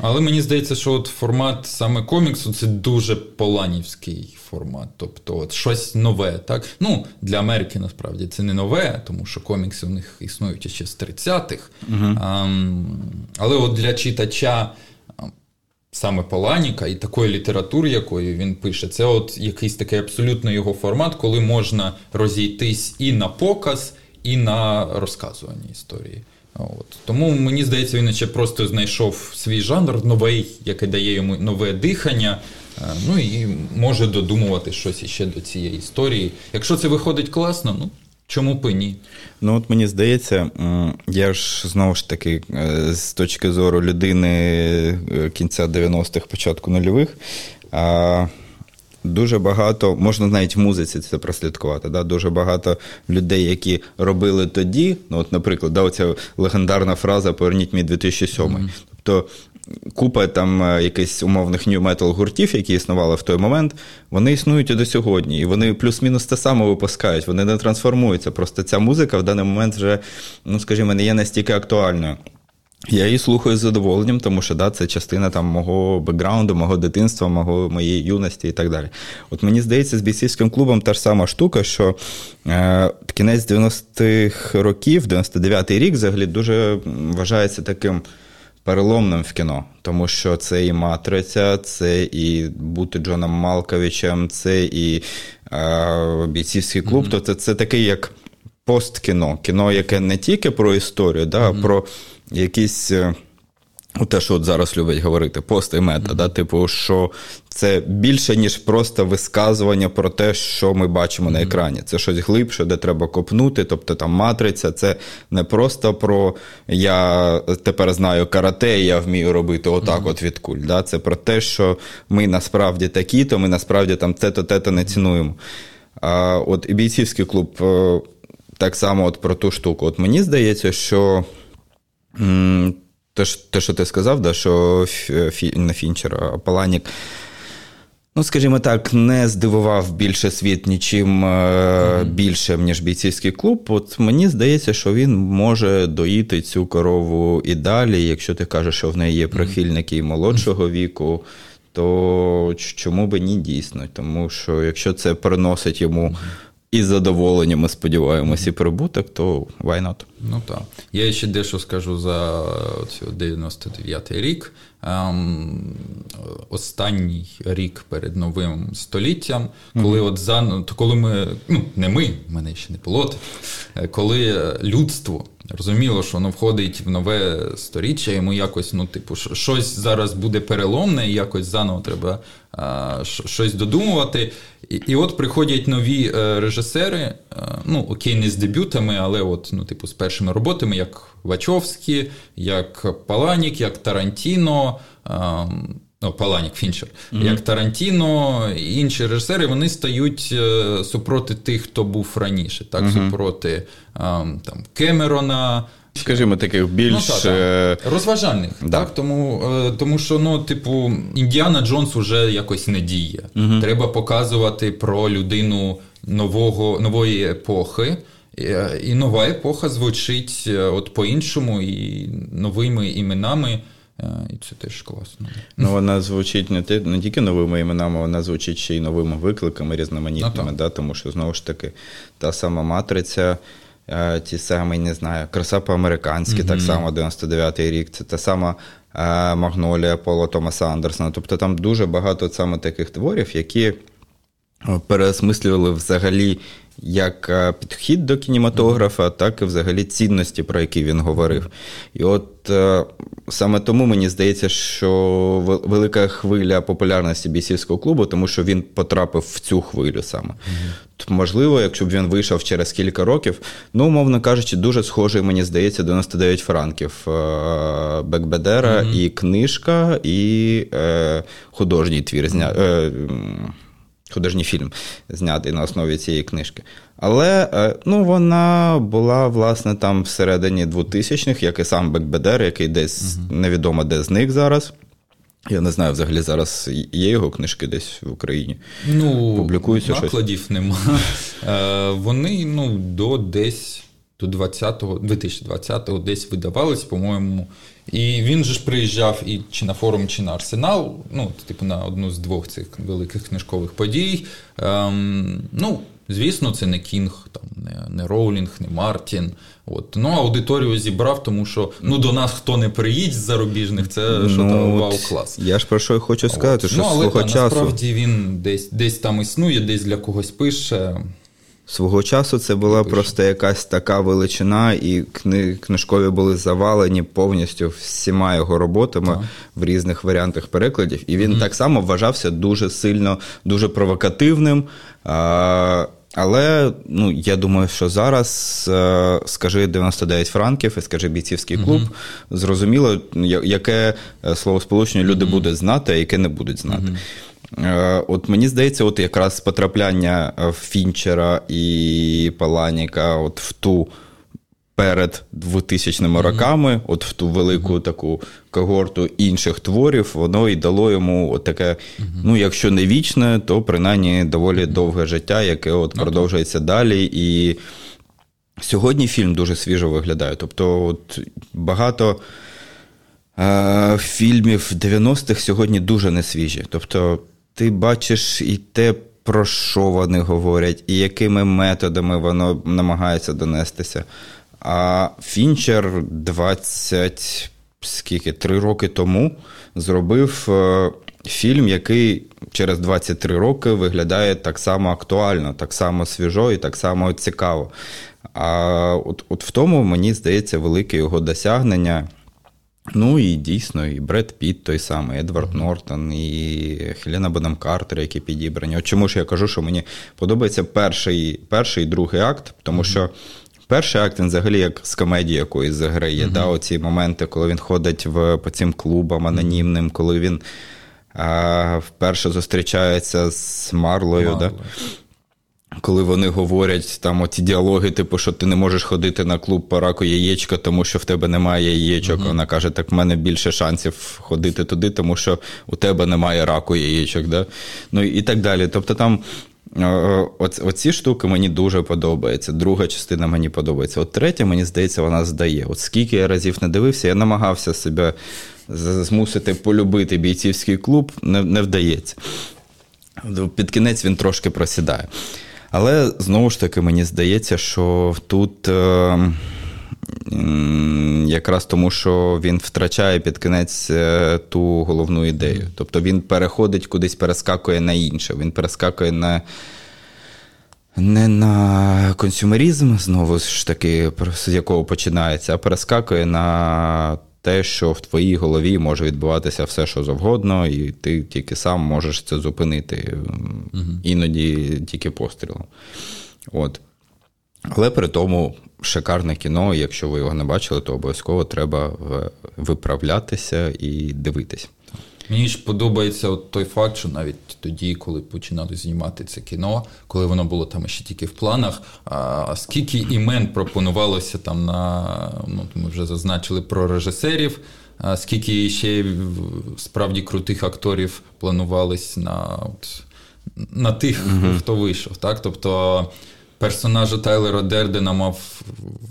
Але мені здається, що от формат саме коміксу це дуже поланівський формат. Тобто от щось нове. так? Ну, Для Америки насправді це не нове, тому що комікси у них існують ще з 30-х. Mm-hmm. А, але от для читача саме Паланіка і такої літератури, якої він пише, це от якийсь такий абсолютно його формат, коли можна розійтись і на показ, і на розказування історії. От. Тому мені здається, він ще просто знайшов свій жанр новий, який дає йому нове дихання. Е, ну і може додумувати щось іще до цієї історії. Якщо це виходить класно, ну чому б ні? Ну от мені здається, я ж знову ж таки е, з точки зору людини е, кінця 90-х, початку нульових. Дуже багато, можна навіть в музиці це прослідкувати. Да? Дуже багато людей, які робили тоді. Ну, от, наприклад, да, оця легендарна фраза Поверніть мій 2007. Mm-hmm. Тобто купа там е, якихось умовних нью метал гуртів, які існували в той момент, вони існують і до сьогодні. І вони плюс-мінус те саме випускають, вони не трансформуються. Просто ця музика в даний момент вже, ну скажімо, не є настільки актуальною. Я її слухаю з задоволенням, тому що да, це частина там мого бекграунду, мого дитинства, мого, моєї юності і так далі. От мені здається, з бійцівським клубом та ж сама штука, що е, кінець 90-х років, 99-й рік, взагалі дуже вважається таким переломним в кіно, тому що це і матриця, це і бути Джоном Малковичем, це і е, бійцівський клуб. Mm-hmm. Тобто це такий як посткіно, кіно, яке не тільки про історію, да, mm-hmm. а про якісь. Е, те, що от зараз люблять говорити, пост і мета, mm-hmm. да, типу, що це більше, ніж просто висказування про те, що ми бачимо mm-hmm. на екрані. Це щось глибше, де треба копнути. Тобто там матриця, це не просто про я тепер знаю карате, я вмію робити отак, mm-hmm. от від куль. Да? Це про те, що ми насправді такі, то ми насправді там те-то, те-то не цінуємо. А от і бійцівський клуб е, так само от про ту штуку. От мені здається, що. Те, те, що ти сказав, да, що фі, не Фінчер, а Паланік, ну, скажімо так, не здивував більше світ нічим mm-hmm. більшим, ніж бійцівський клуб. От мені здається, що він може доїти цю корову і далі. Якщо ти кажеш, що в неї є прихильники молодшого віку, то чому би ні дійсно? Тому що якщо це приносить йому і задоволення, ми сподіваємося, і прибуток, то why not? Ну так. Я ще дещо скажу за 99-й рік. Ем, останній рік перед новим століттям, коли mm-hmm. от за коли ми, ну не ми, мене ще не пілот, е, коли людство розуміло, що воно входить в нове сторіччя, йому якось, ну, типу, щось зараз буде переломне, і якось заново треба а, щось додумувати. І, і от приходять нові е, режисери, е, ну окей, не з дебютами, але от, ну, типу, з першими роботами, як Вачовський, як Паланік, як Тарантіно. А, Ну, Паланік Фінчер, mm-hmm. як Тарантіно і інші режисери, вони стають е, супроти тих, хто був раніше, так, mm-hmm. супроти там, Кемерона. Скажімо, таких більш ну, так, так. розважальних. Да. Так, Тому е, тому що, ну, типу, Індіана Джонс уже якось не діє. Mm-hmm. Треба показувати про людину нового, нової епохи. І нова епоха звучить е, от по-іншому і новими іменами. Е, і це теж класно. Ну, вона звучить не ті, не тільки новими іменами, вона звучить ще й новими викликами різноманітними, ну, да, тому що знову ж таки та сама матриця, е, ті самі, не знаю, краса по-американськи, mm-hmm. так само 99-й рік, це та сама е, Магнолія Пола Томаса Андерсона. Тобто там дуже багато саме таких творів, які переосмислювали взагалі як е, підхід до кінематографа, так і взагалі цінності, про які він говорив. І от е, саме тому мені здається, що велика хвиля популярності бійцівського клубу, тому що він потрапив в цю хвилю саме. Mm-hmm. Можливо, якщо б він вийшов через кілька років, ну, умовно кажучи, дуже схожий, мені здається, 99 франків е, Бекбедера mm-hmm. і книжка, і е, художній твір. Зня... Е, художній фільм знятий на основі цієї книжки. Але е, ну, вона була, власне, там всередині 2000-х, як і сам Бекбедер, який десь невідомо де зник зараз. Я не знаю, взагалі зараз є його книжки десь в Україні. Ну, Публікуються накладів щось? нема. Е, Вони ну, до десь до 20-го, 2020-го десь видавались, по-моєму. І він же ж приїжджав і чи на форум, чи на арсенал, ну, типу, на одну з двох цих великих книжкових подій. Ем, Ну, звісно, це не Кінг, там, не не Роулінг, не Мартін. От. Ну, аудиторію зібрав, тому що ну, до нас хто не приїдь з зарубіжних, це ну, що там вау-клас. Я ж про що хочу сказати, що ну, але, свого та, часу. Насправді він десь десь там існує, десь для когось пише. Свого часу це була Пише. просто якась така величина, і кни, книжкові були завалені повністю всіма його роботами так. в різних варіантах перекладів. І він mm так само вважався дуже сильно, дуже провокативним. А, але ну, я думаю, що зараз е, скажи 99 франків і скажи бійцівський клуб, mm зрозуміло, яке е, словосполучення люди mm будуть знати, а яке не будуть знати. Е, от мені здається, от якраз потрапляння Фінчера і Паланіка от в ту перед 2000 роками, mm-hmm. от в ту велику mm-hmm. таку когорту інших творів, воно і дало йому от таке, mm-hmm. ну, якщо не вічне, то принаймні доволі довге життя, яке от okay. продовжується далі. І сьогодні фільм дуже свіжо виглядає. Тобто, от багато. Е, фільмів 90-х сьогодні дуже несвіжі. Тобто, ти бачиш і те, про що вони говорять, і якими методами воно намагається донестися. А Фінчер 20 скільки, 3 роки тому зробив е, фільм, який через 23 роки виглядає так само актуально, так само свіжо і так само цікаво. А от, от в тому, мені здається, велике його досягнення. Ну і дійсно, і Бред Піт той самий, Едвард Нортон, і Хелена Бонем Картер, які підібрані. От чому ж я кажу, що мені подобається перший перший і другий акт, тому що перший акт він взагалі як з комедії якоїсь заграє. Mm-hmm. Да, Оці моменти, коли він ходить в, по цим клубам анонімним, коли він а, вперше зустрічається з Марлою. Марло. Да? Коли вони говорять там оці діалоги, типу, що ти не можеш ходити на клуб по раку яєчка, тому що в тебе немає яєчок. Uh-huh. Вона каже, так в мене більше шансів ходити туди, тому що у тебе немає раку яєчок. Да? Ну і так далі. Тобто там оці, оці штуки мені дуже подобаються. Друга частина мені подобається. От третя, мені здається, вона здає. От скільки я разів не дивився, я намагався себе змусити полюбити бійцівський клуб, не, не вдається. Під кінець він трошки просідає. Але знову ж таки, мені здається, що тут. Е, якраз тому, що він втрачає під кінець е, ту головну ідею. Тобто він переходить кудись, перескакує на інше. Він перескакує на не на консюмеризм, знову ж таки, з якого починається, а перескакує на те, що в твоїй голові може відбуватися все, що завгодно, і ти тільки сам можеш це зупинити, угу. іноді тільки пострілом. От. Але при тому шикарне кіно, якщо ви його не бачили, то обов'язково треба виправлятися і дивитись. Мені ж подобається от той факт, що навіть тоді, коли починали знімати це кіно, коли воно було там ще тільки в планах, а скільки імен пропонувалося там на ну ми вже зазначили про режисерів, а скільки ще справді крутих акторів планувалось на от, на тих, mm хто вийшов. Так? Тобто персонажа Тайлера Дердена мав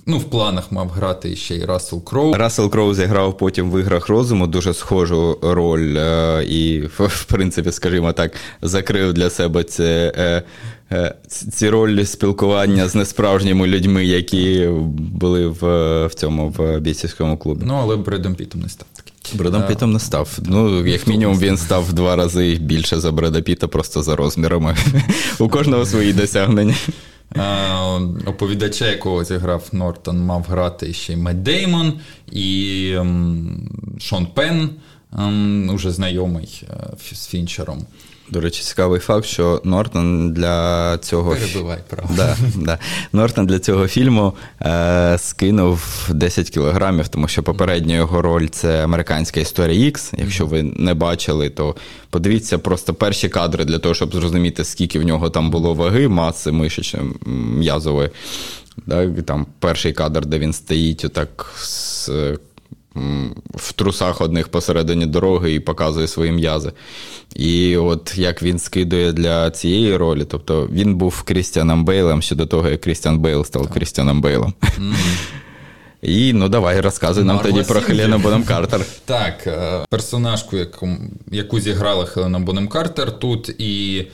ну, в планах мав грати ще й Рассел Кроу. Рассел Кроу зіграв потім в іграх розуму дуже схожу роль, е, і, в принципі, скажімо так, закрив для себе це. Е, е, ці ролі спілкування з несправжніми людьми, які були в в цьому в бійцівському клубі. Ну, але Бредом Пітом не став таким. Бредом Пітом не став. Ну, як мінімум, він став в два рази більше за Бреда Піта, просто за розмірами. У кожного свої досягнення. Оповідача, якого зіграв Нортон, мав грати ще й Мед Деймон і ем, Шон Пен, ем, уже знайомий е, з Фінчером. До речі, цікавий факт, що Нортон для цього Перебивай. Да, да. Нортон для цього фільму е, скинув 10 кілограмів, тому що попередня його роль це американська історія X. Якщо ви не бачили, то подивіться просто перші кадри для того, щоб зрозуміти, скільки в нього там було ваги, маси мишечної м'язової. Да, Там перший кадр, де він стоїть отак з в трусах одних посередині дороги і показує свої м'язи. І от як він скидує для цієї ролі, тобто він був Крістіаном Бейлом ще до того, як Крістіан Бейл став Крістіаном Бейлом. І ну давай розказуй нам тоді про Хелену Бонем Картер. Так, е, персонажку, яку яку зіграла Хелена Бонем Картер, тут і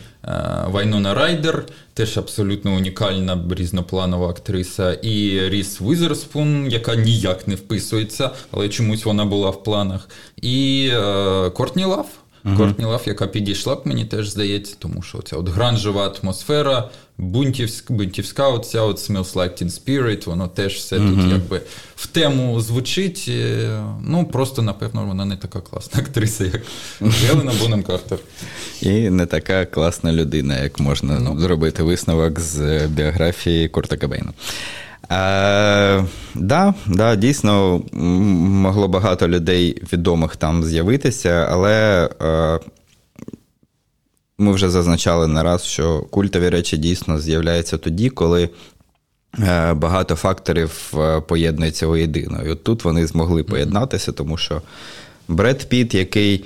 Вайнона Райдер, теж абсолютно унікальна різнопланова актриса, і Ріс Візерспун, яка ніяк не вписується, але чомусь вона була в планах. І е, Кортні Лав. uh-huh. Кортні Лав, яка підійшла б мені теж здається, тому що ця от гранжева атмосфера, бунтівська, бунтівська оця от Smells Like Teen Spirit, воно теж все uh-huh. тут якби в тему звучить. Е, ну, просто, напевно, вона не така класна актриса, як Гелена Бонем Картер. І не така класна людина, як можна ну. зробити висновок з біографії Курта Кабейна. Е, да, да, дійсно могло багато людей відомих там з'явитися, але е, ми вже зазначали не раз, що культові речі дійсно з'являються тоді, коли е, багато факторів е, поєднуються воєдино. І от тут вони змогли поєднатися, тому що Бред Піт, який.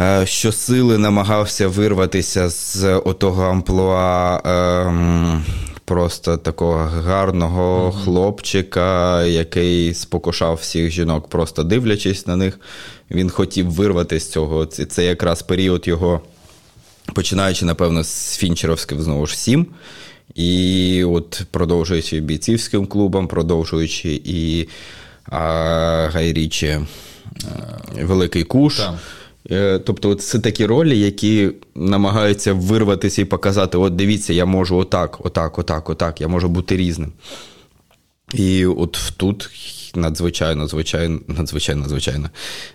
Е, щосили намагався вирватися з отого амплуа ем, просто такого гарного mm-hmm. хлопчика, який спокушав всіх жінок, просто дивлячись на них. Він хотів вирвати з цього. Це, це якраз період його, починаючи, напевно, з Фінчеровським знову ж сім. І от продовжуючи бійцівським клубом, продовжуючи і а, Гайрічі е, Великий Куш. Так. Е, тобто, це такі ролі, які намагаються вирватися і показати: от дивіться, я можу отак, отак, отак, отак, я можу бути різним. І от тут надзвичайно, звичайно, надзвичайно, надзвичайно,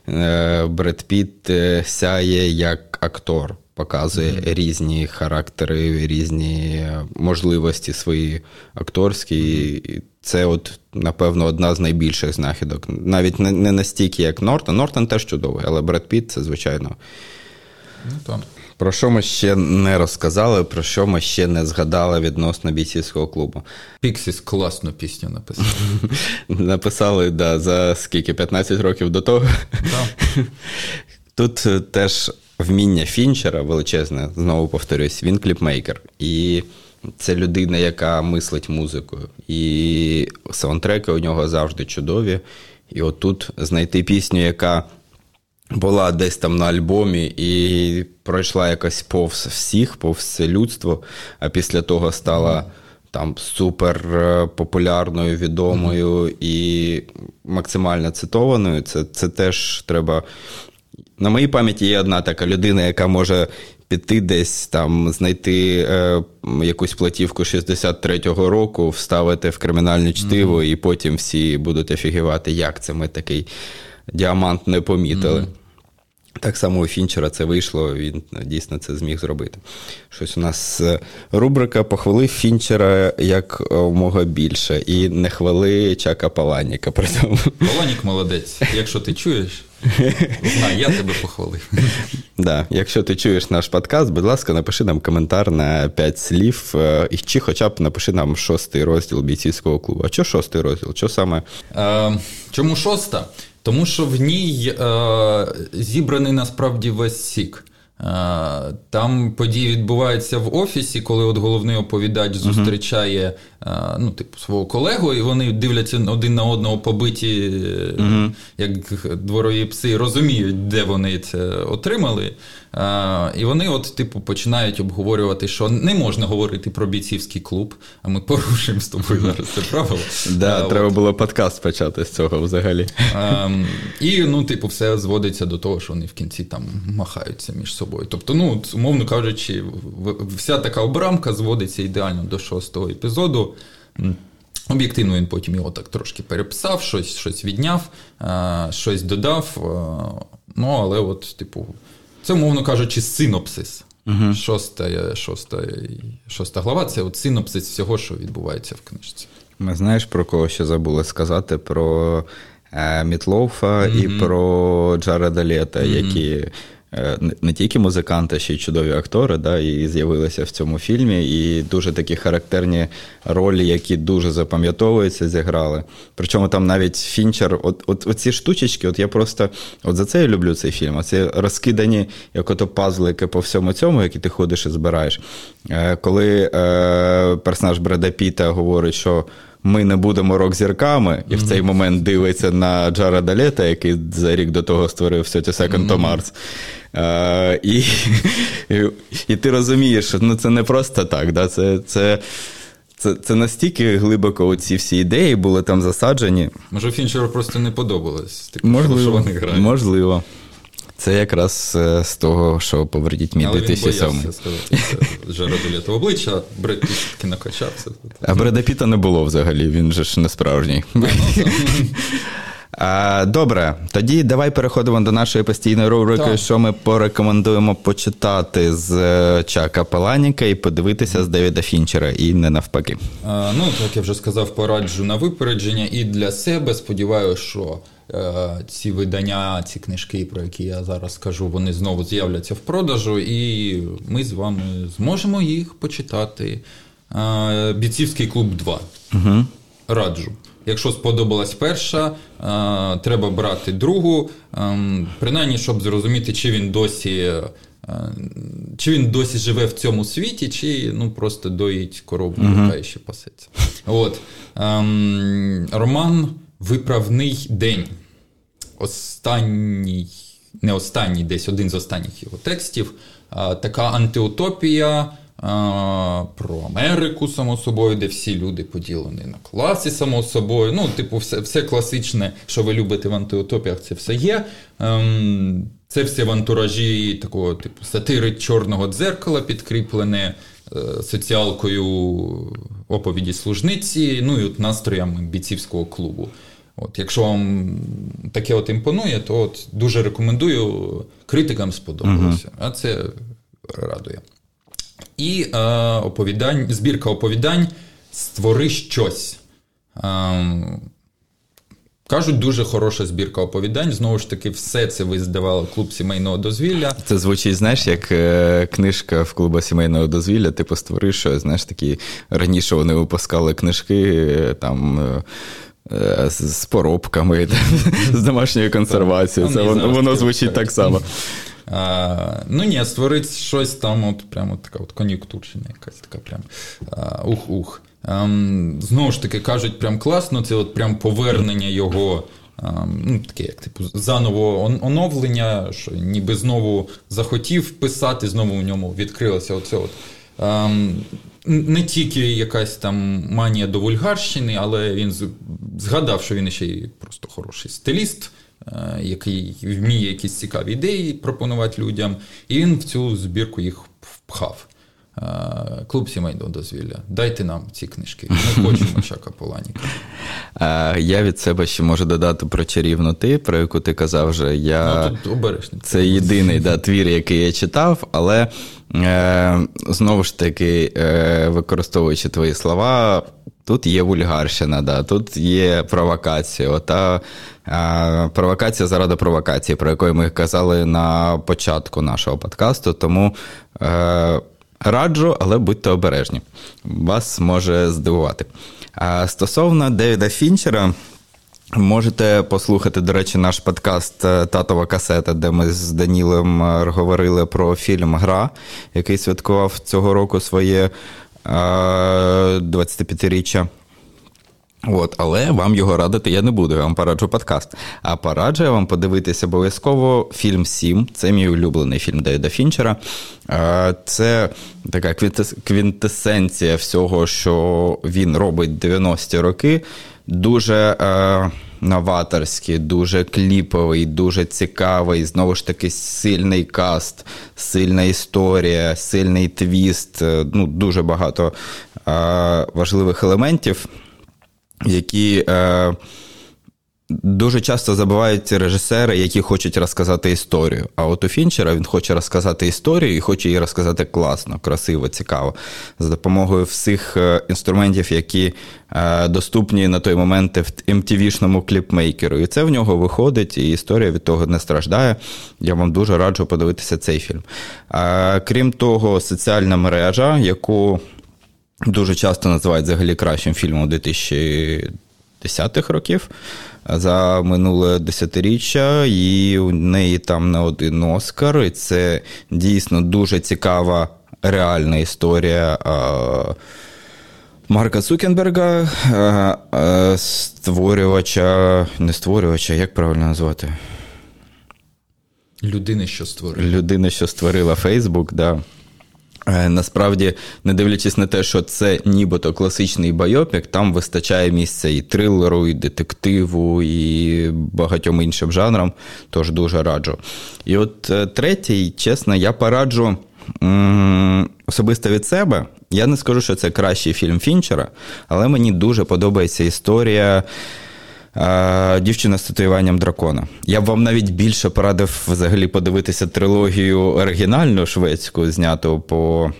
е, Бред Піт сяє як актор показує mm-hmm. різні характери, різні можливості свої акторські. Mm-hmm. Це, от, напевно, одна з найбільших знахідок. Навіть не не настільки, як Нортон. Нортон теж чудовий, але Бред Піт це, звичайно. Ну, Про що ми ще не розказали, про що ми ще не згадали відносно бійцівського клубу. Піксіс класну пісню написали. Написали, да, за скільки? 15 років до того. Тут е, теж вміння Фінчера величезне, знову повторюсь, він кліпмейкер. І це людина, яка мислить музикою. І саундтреки у нього завжди чудові. І отут знайти пісню, яка була десь там на альбомі і пройшла якось повз всіх, повз людство, а після того стала. Там супер е, популярною, відомою mm-hmm. і максимально цитованою. Це це теж треба на моїй пам'яті є одна така людина, яка може піти десь там, знайти е, якусь платівку 63-го року, вставити в кримінальне чтиво, mm-hmm. і потім всі будуть офігівати, як це ми такий діамант не помітили. Mm-hmm. Так само у Фінчера це вийшло, він дійсно це зміг зробити. Щось у нас е, рубрика похвали Фінчера як мого більше, і не хвали Чака Паланіка. При тому. Паланік молодець, якщо ти чуєш. Знай, я тебе похвалив. Да. Якщо ти чуєш наш подкаст, будь ласка, напиши нам коментар на 5 слів, е, і чи хоча б напиши нам шостий розділ бійцівського клубу. А що шостий розділ? Що саме? Е, Чому шоста? Тому що в ній е, зібраний насправді весь сік. Е, там події відбуваються в офісі, коли от головний оповідач зустрічає uh-huh. ну, типу, свого колегу, і вони дивляться один на одного побиті, uh-huh. як дворові пси, розуміють, де вони це отримали. І вони, от, типу, починають обговорювати, що не можна говорити про бійцівський клуб, а ми порушуємо з тобою зараз це правило. Да, Треба було подкаст почати з цього взагалі. І, ну, типу, все зводиться до того, що вони в кінці там махаються між собою. Тобто, ну, умовно кажучи, вся така обрамка зводиться ідеально до шостого епізоду. Об'єктивно, він потім його так трошки переписав, щось щось відняв, щось додав. Ну, але, от, типу, це, умовно кажучи, синопсис. Угу. Шоста шоста, шоста глава це от синопсис всього, що відбувається в книжці. Ми знаєш, про кого ще забули сказати? Про е, Мітлоуфа mm і про Джареда Лєта, mm які Е, не тільки музиканти, ще й чудові актори, да, і з'явилися в цьому фільмі. І дуже такі характерні ролі, які дуже запам'ятовуються, зіграли. Причому там навіть фінчер, от от оці штучечки, от я просто от за це я люблю цей фільм. Оці розкидані, як ото пазлики по всьому цьому, які ти ходиш і збираєш. Е, коли е, персонаж Бреда Піта говорить, що. Ми не будемо рок-зірками, і в цей момент дивиться на Джара Далета, який за рік до того створив «30 Second to Mars. Е, і, і і, ти розумієш, що ну, це не просто так. Да? Це це, це, це настільки глибоко ці всі ідеї були там засаджені. Може, Фінчеру просто не подобалось. Типу, можливо, що вони грають. Можливо. Це якраз е, з того, що поверніть мій 2007. Але він боявся обличчя, Бред Піт таки накачався. А Бреда Піта не було взагалі, він же ж не справжній. Добре, тоді давай переходимо до нашої постійної рубрики, так. що ми порекомендуємо почитати з е, Чака Паланіка і подивитися з Девіда Фінчера, і не навпаки. А, ну, як я вже сказав, пораджу на випередження і для себе. Сподіваюся, що е, ці видання, ці книжки, про які я зараз скажу, вони знову з'являться в продажу, і ми з вами зможемо їх почитати. Е, Бійцівський клуб 2. Угу. Раджу. Якщо сподобалась перша, е, треба брати другу, ем, принаймні, щоб зрозуміти, чи він досі е, чи він досі живе в цьому світі, чи ну, просто доїть корову, uh-huh. яка ще пасеться. От. Ем, Роман Виправний день. Останній, не останній, десь один з останніх його текстів. Така антиутопія про Америку, само собою, де всі люди поділені на класи, само собою. Ну, типу, все все класичне, що ви любите в антиутопіях, це все є. Ем, це все в антуражі такого типу сатири чорного дзеркала, підкріплене е, соціалкою оповіді служниці, ну і от настроями бійцівського клубу. От, Якщо вам таке от імпонує, то от дуже рекомендую критикам сподобалося, uh-huh. а це радує. І е, оповідань, збірка оповідань Створи щось. Е, Кажуть, дуже хороша збірка оповідань. Знову ж таки, все це ви здавали клуб сімейного дозвілля. Це звучить, знаєш, як е, книжка в клубу сімейного дозвілля, типу створи щось, знаєш, такі раніше вони випускали книжки е, там. Е, е з поробками, з домашньою консервацією. Це воно звучить так само. А, Ну ні, створити щось там, от прямо така от кон'юнктурщина, якась така прям ух-ух. Ем, знову ж таки, кажуть, прям класно, це от прям повернення його. Ну, таке, як типу, заново оновлення, що ніби знову захотів писати, знову в ньому відкрилося оце от. Ем, не тільки якась там манія до вульгарщини, але він згадав, що він ще й просто хороший стиліст. Е, який вміє якісь цікаві ідеї пропонувати людям, і він в цю збірку їх впхав. Е, клуб сімейного дозвілля. Дайте нам ці книжки. Ми хочемо Чака Поланіка. Е, я від себе ще можу додати про чарівну ти, про яку ти казав вже. Я... Ну, тут обережно. Це єдиний да, твір, який я читав, але е, знову ж таки, е, використовуючи твої слова, Тут є вульгарщина, да, тут є провокація. Ота а, провокація заради провокації, про яку ми казали на початку нашого подкасту. Тому е, раджу, але будьте обережні. Вас може здивувати. А Стосовно Девіда Фінчера. Можете послухати, до речі, наш подкаст е, Татова касета, де ми з Данілем е, говорили про фільм Гра, який святкував цього року своє 25-річчя. От, Але вам його радити я не буду, я вам пораджу подкаст. А пораджу я вам подивитися обов'язково фільм Сім. Це мій улюблений фільм Дейда Фінчера. Це така квінтесенція всього, що він робить 90-ті роки. Дуже новаторський, дуже кліповий, дуже цікавий. Знову ж таки, сильний каст, сильна історія, сильний твіст. Е, ну, Дуже багато е, важливих елементів, які. Дуже часто забувають режисери, які хочуть розказати історію. А от у Фінчера він хоче розказати історію і хоче її розказати класно, красиво, цікаво, за допомогою всіх е, інструментів, які е, доступні на той момент в MTV-шному кліпмейкеру. І це в нього виходить, і історія від того не страждає. Я вам дуже раджу подивитися цей фільм. Крім того, соціальна мережа, яку дуже часто називають взагалі кращим фільмом 2010-х років за минуле десятиріччя, і у неї там не один Оскар. І це дійсно дуже цікава реальна історія. Марка Цукенберга, створювача, не створювача, як правильно назвати? Людини, що створила. Людина, що створила Фейсбук, да. Е, насправді, не дивлячись на те, що це нібито класичний байопік, там вистачає місця і трилеру, і детективу, і багатьом іншим жанрам, тож дуже раджу. І от е, третій, чесно, я пораджу особисто від себе. Я не скажу, що це кращий фільм Фінчера, але мені дуже подобається історія. Дівчина з татуюванням дракона. Я б вам навіть більше порадив взагалі подивитися трилогію оригінальну шведську, зняту по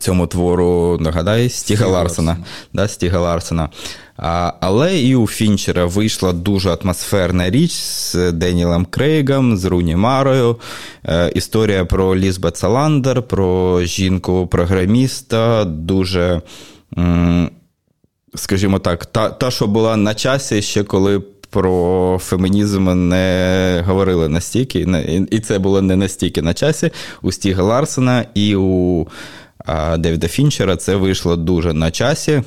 цьому твору, нагадай, Стіга Ларсена. Да, Стіга Ларсена. А, Але і у Фінчера вийшла дуже атмосферна річ з Денілем Крейгом, з Руні Марою. Е, історія про Лізбет Саландер, про жінку-програміста, дуже. М- скажімо так, та, та, що була на часі ще коли. Про фемінізм не говорили настільки, і це було не настільки на часі. У Стіга Ларсена і у Девіда Фінчера це вийшло дуже на часі.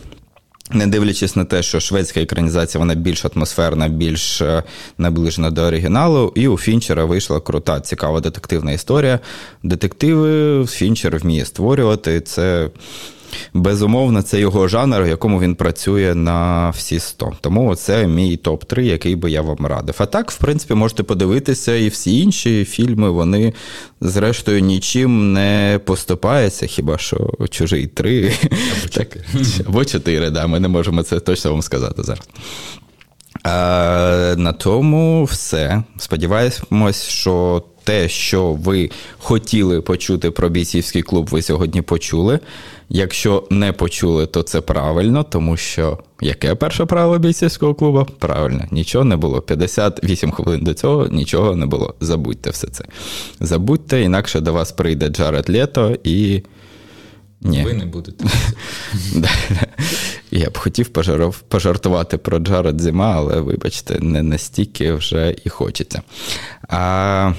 Не дивлячись на те, що шведська екранізація вона більш атмосферна, більш е, наближена до оригіналу, і у Фінчера вийшла крута, цікава детективна історія. Детективи Фінчер вміє створювати. Це Безумовно, це його жанр, в якому він працює на всі 100. Тому це мій топ-3, який би я вам радив. А так, в принципі, можете подивитися, і всі інші фільми, вони, зрештою, нічим не поступаються, хіба що чужий 3 або 4. Або 4, да, ми не можемо це точно вам сказати зараз. А, На тому все. Сподіваємось, що те, що ви хотіли почути про бійцівський клуб, ви сьогодні почули. Якщо не почули, то це правильно, тому що яке перше правило бійцівського клубу? Правильно, нічого не було. 58 хвилин до цього нічого не було. Забудьте все це. Забудьте, інакше до вас прийде Джаред Лето і. Ні. Ви не будете. Я б хотів пожартувати про Джаред Зима, але вибачте, не настільки вже і хочеться. А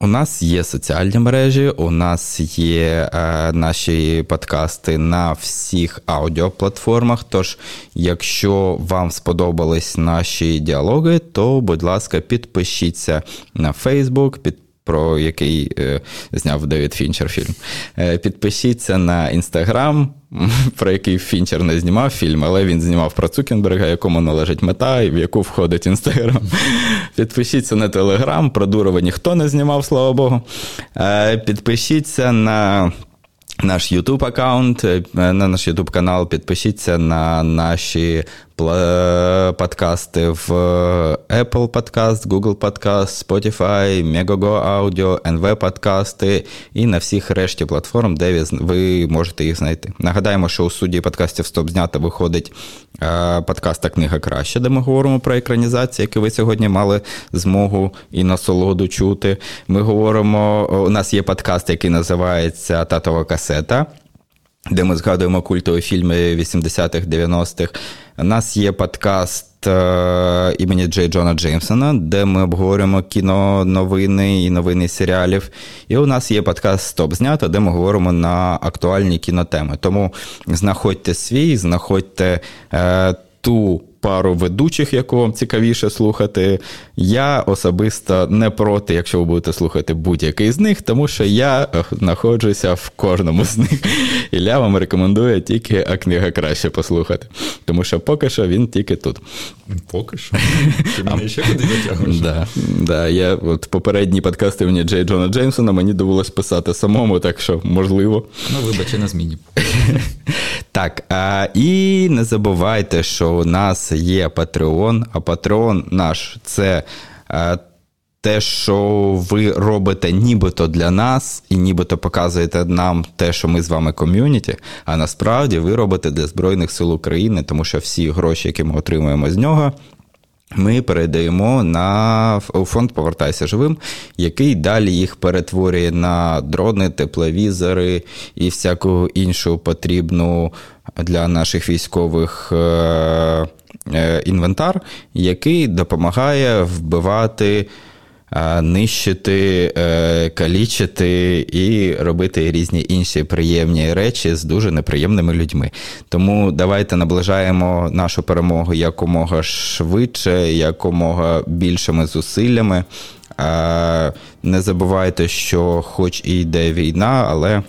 у нас є соціальні мережі, у нас є е, наші подкасти на всіх аудіоплатформах. Тож, якщо вам сподобались наші діалоги, то, будь ласка, підпишіться на Facebook, під про який е, зняв Девід Фінчер фільм. Е, підпишіться на інстаграм, про який Фінчер не знімав фільм, але він знімав про Цукенберга, якому належить мета, і в яку входить інстаграм. Підпишіться на Телеграм, про Дурова ніхто не знімав, слава Богу. Е, підпишіться на. Наш YouTube аккаунт, на наш YouTube канал, підпишіться на наші подкасти в Apple Podcast, Google Podcast, Spotify, Megogo Audio, NV подкасти і на всіх решті платформ, де ви можете їх знайти. Нагадаємо, що у суді подкастів Стоп знято виходить подкаста Книга краще, де ми говоримо про екранізацію, які ви сьогодні мали змогу і насолоду чути. Ми говоримо, у нас є подкаст, який називається Татова касета де ми згадуємо культові фільми 80-х, 90-х. У нас є подкаст е, імені Джей Джона Джеймсона, де ми обговорюємо кіно, новини і новини серіалів. І у нас є подкаст Стоп знято, де ми говоримо на актуальні кінотеми. Тому знаходьте свій, знаходьте е, ту пару ведучих, яку вам цікавіше слухати. Я особисто не проти, якщо ви будете слухати будь-який з них, тому що я знаходжуся в кожному з них. Ілля вам рекомендує тільки а книга краще послухати. Тому що поки що він тільки тут. Поки що. Ти мене ще куди затягуєш? Да, да, я от Попередні подкасти мені Джей Джона Джеймсона мені довелось писати самому, так що можливо. Ну, вибач, на зміні. Так, а, і не забувайте, що у нас є Patreon, а Patreon наш це. А, те, що ви робите нібито для нас, і нібито показуєте нам те, що ми з вами ком'юніті, а насправді ви робите для Збройних сил України, тому що всі гроші, які ми отримуємо з нього, ми передаємо на фонд Повертайся живим, який далі їх перетворює на дрони, тепловізори і всяку іншу потрібну для наших військових е, е, інвентар, який допомагає вбивати. Нищити, калічити і робити різні інші приємні речі з дуже неприємними людьми. Тому давайте наближаємо нашу перемогу якомога швидше, якомога більшими зусиллями. Не забувайте, що, хоч і йде війна, але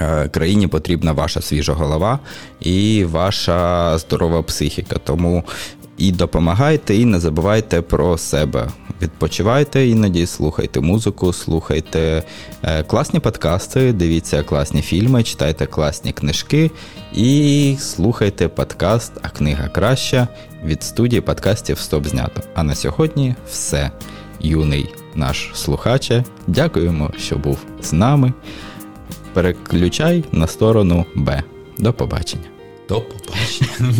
е, країні потрібна ваша свіжа голова і ваша здорова психіка. Тому і допомагайте, і не забувайте про себе. Відпочивайте іноді, слухайте музику, слухайте е, класні подкасти, дивіться класні фільми, читайте класні книжки і слухайте подкаст, а книга краща від студії подкастів Стоп знято. А на сьогодні все юний наш слухаче. Дякуємо, що був з нами. Переключай на сторону Б. До побачення. До побачення.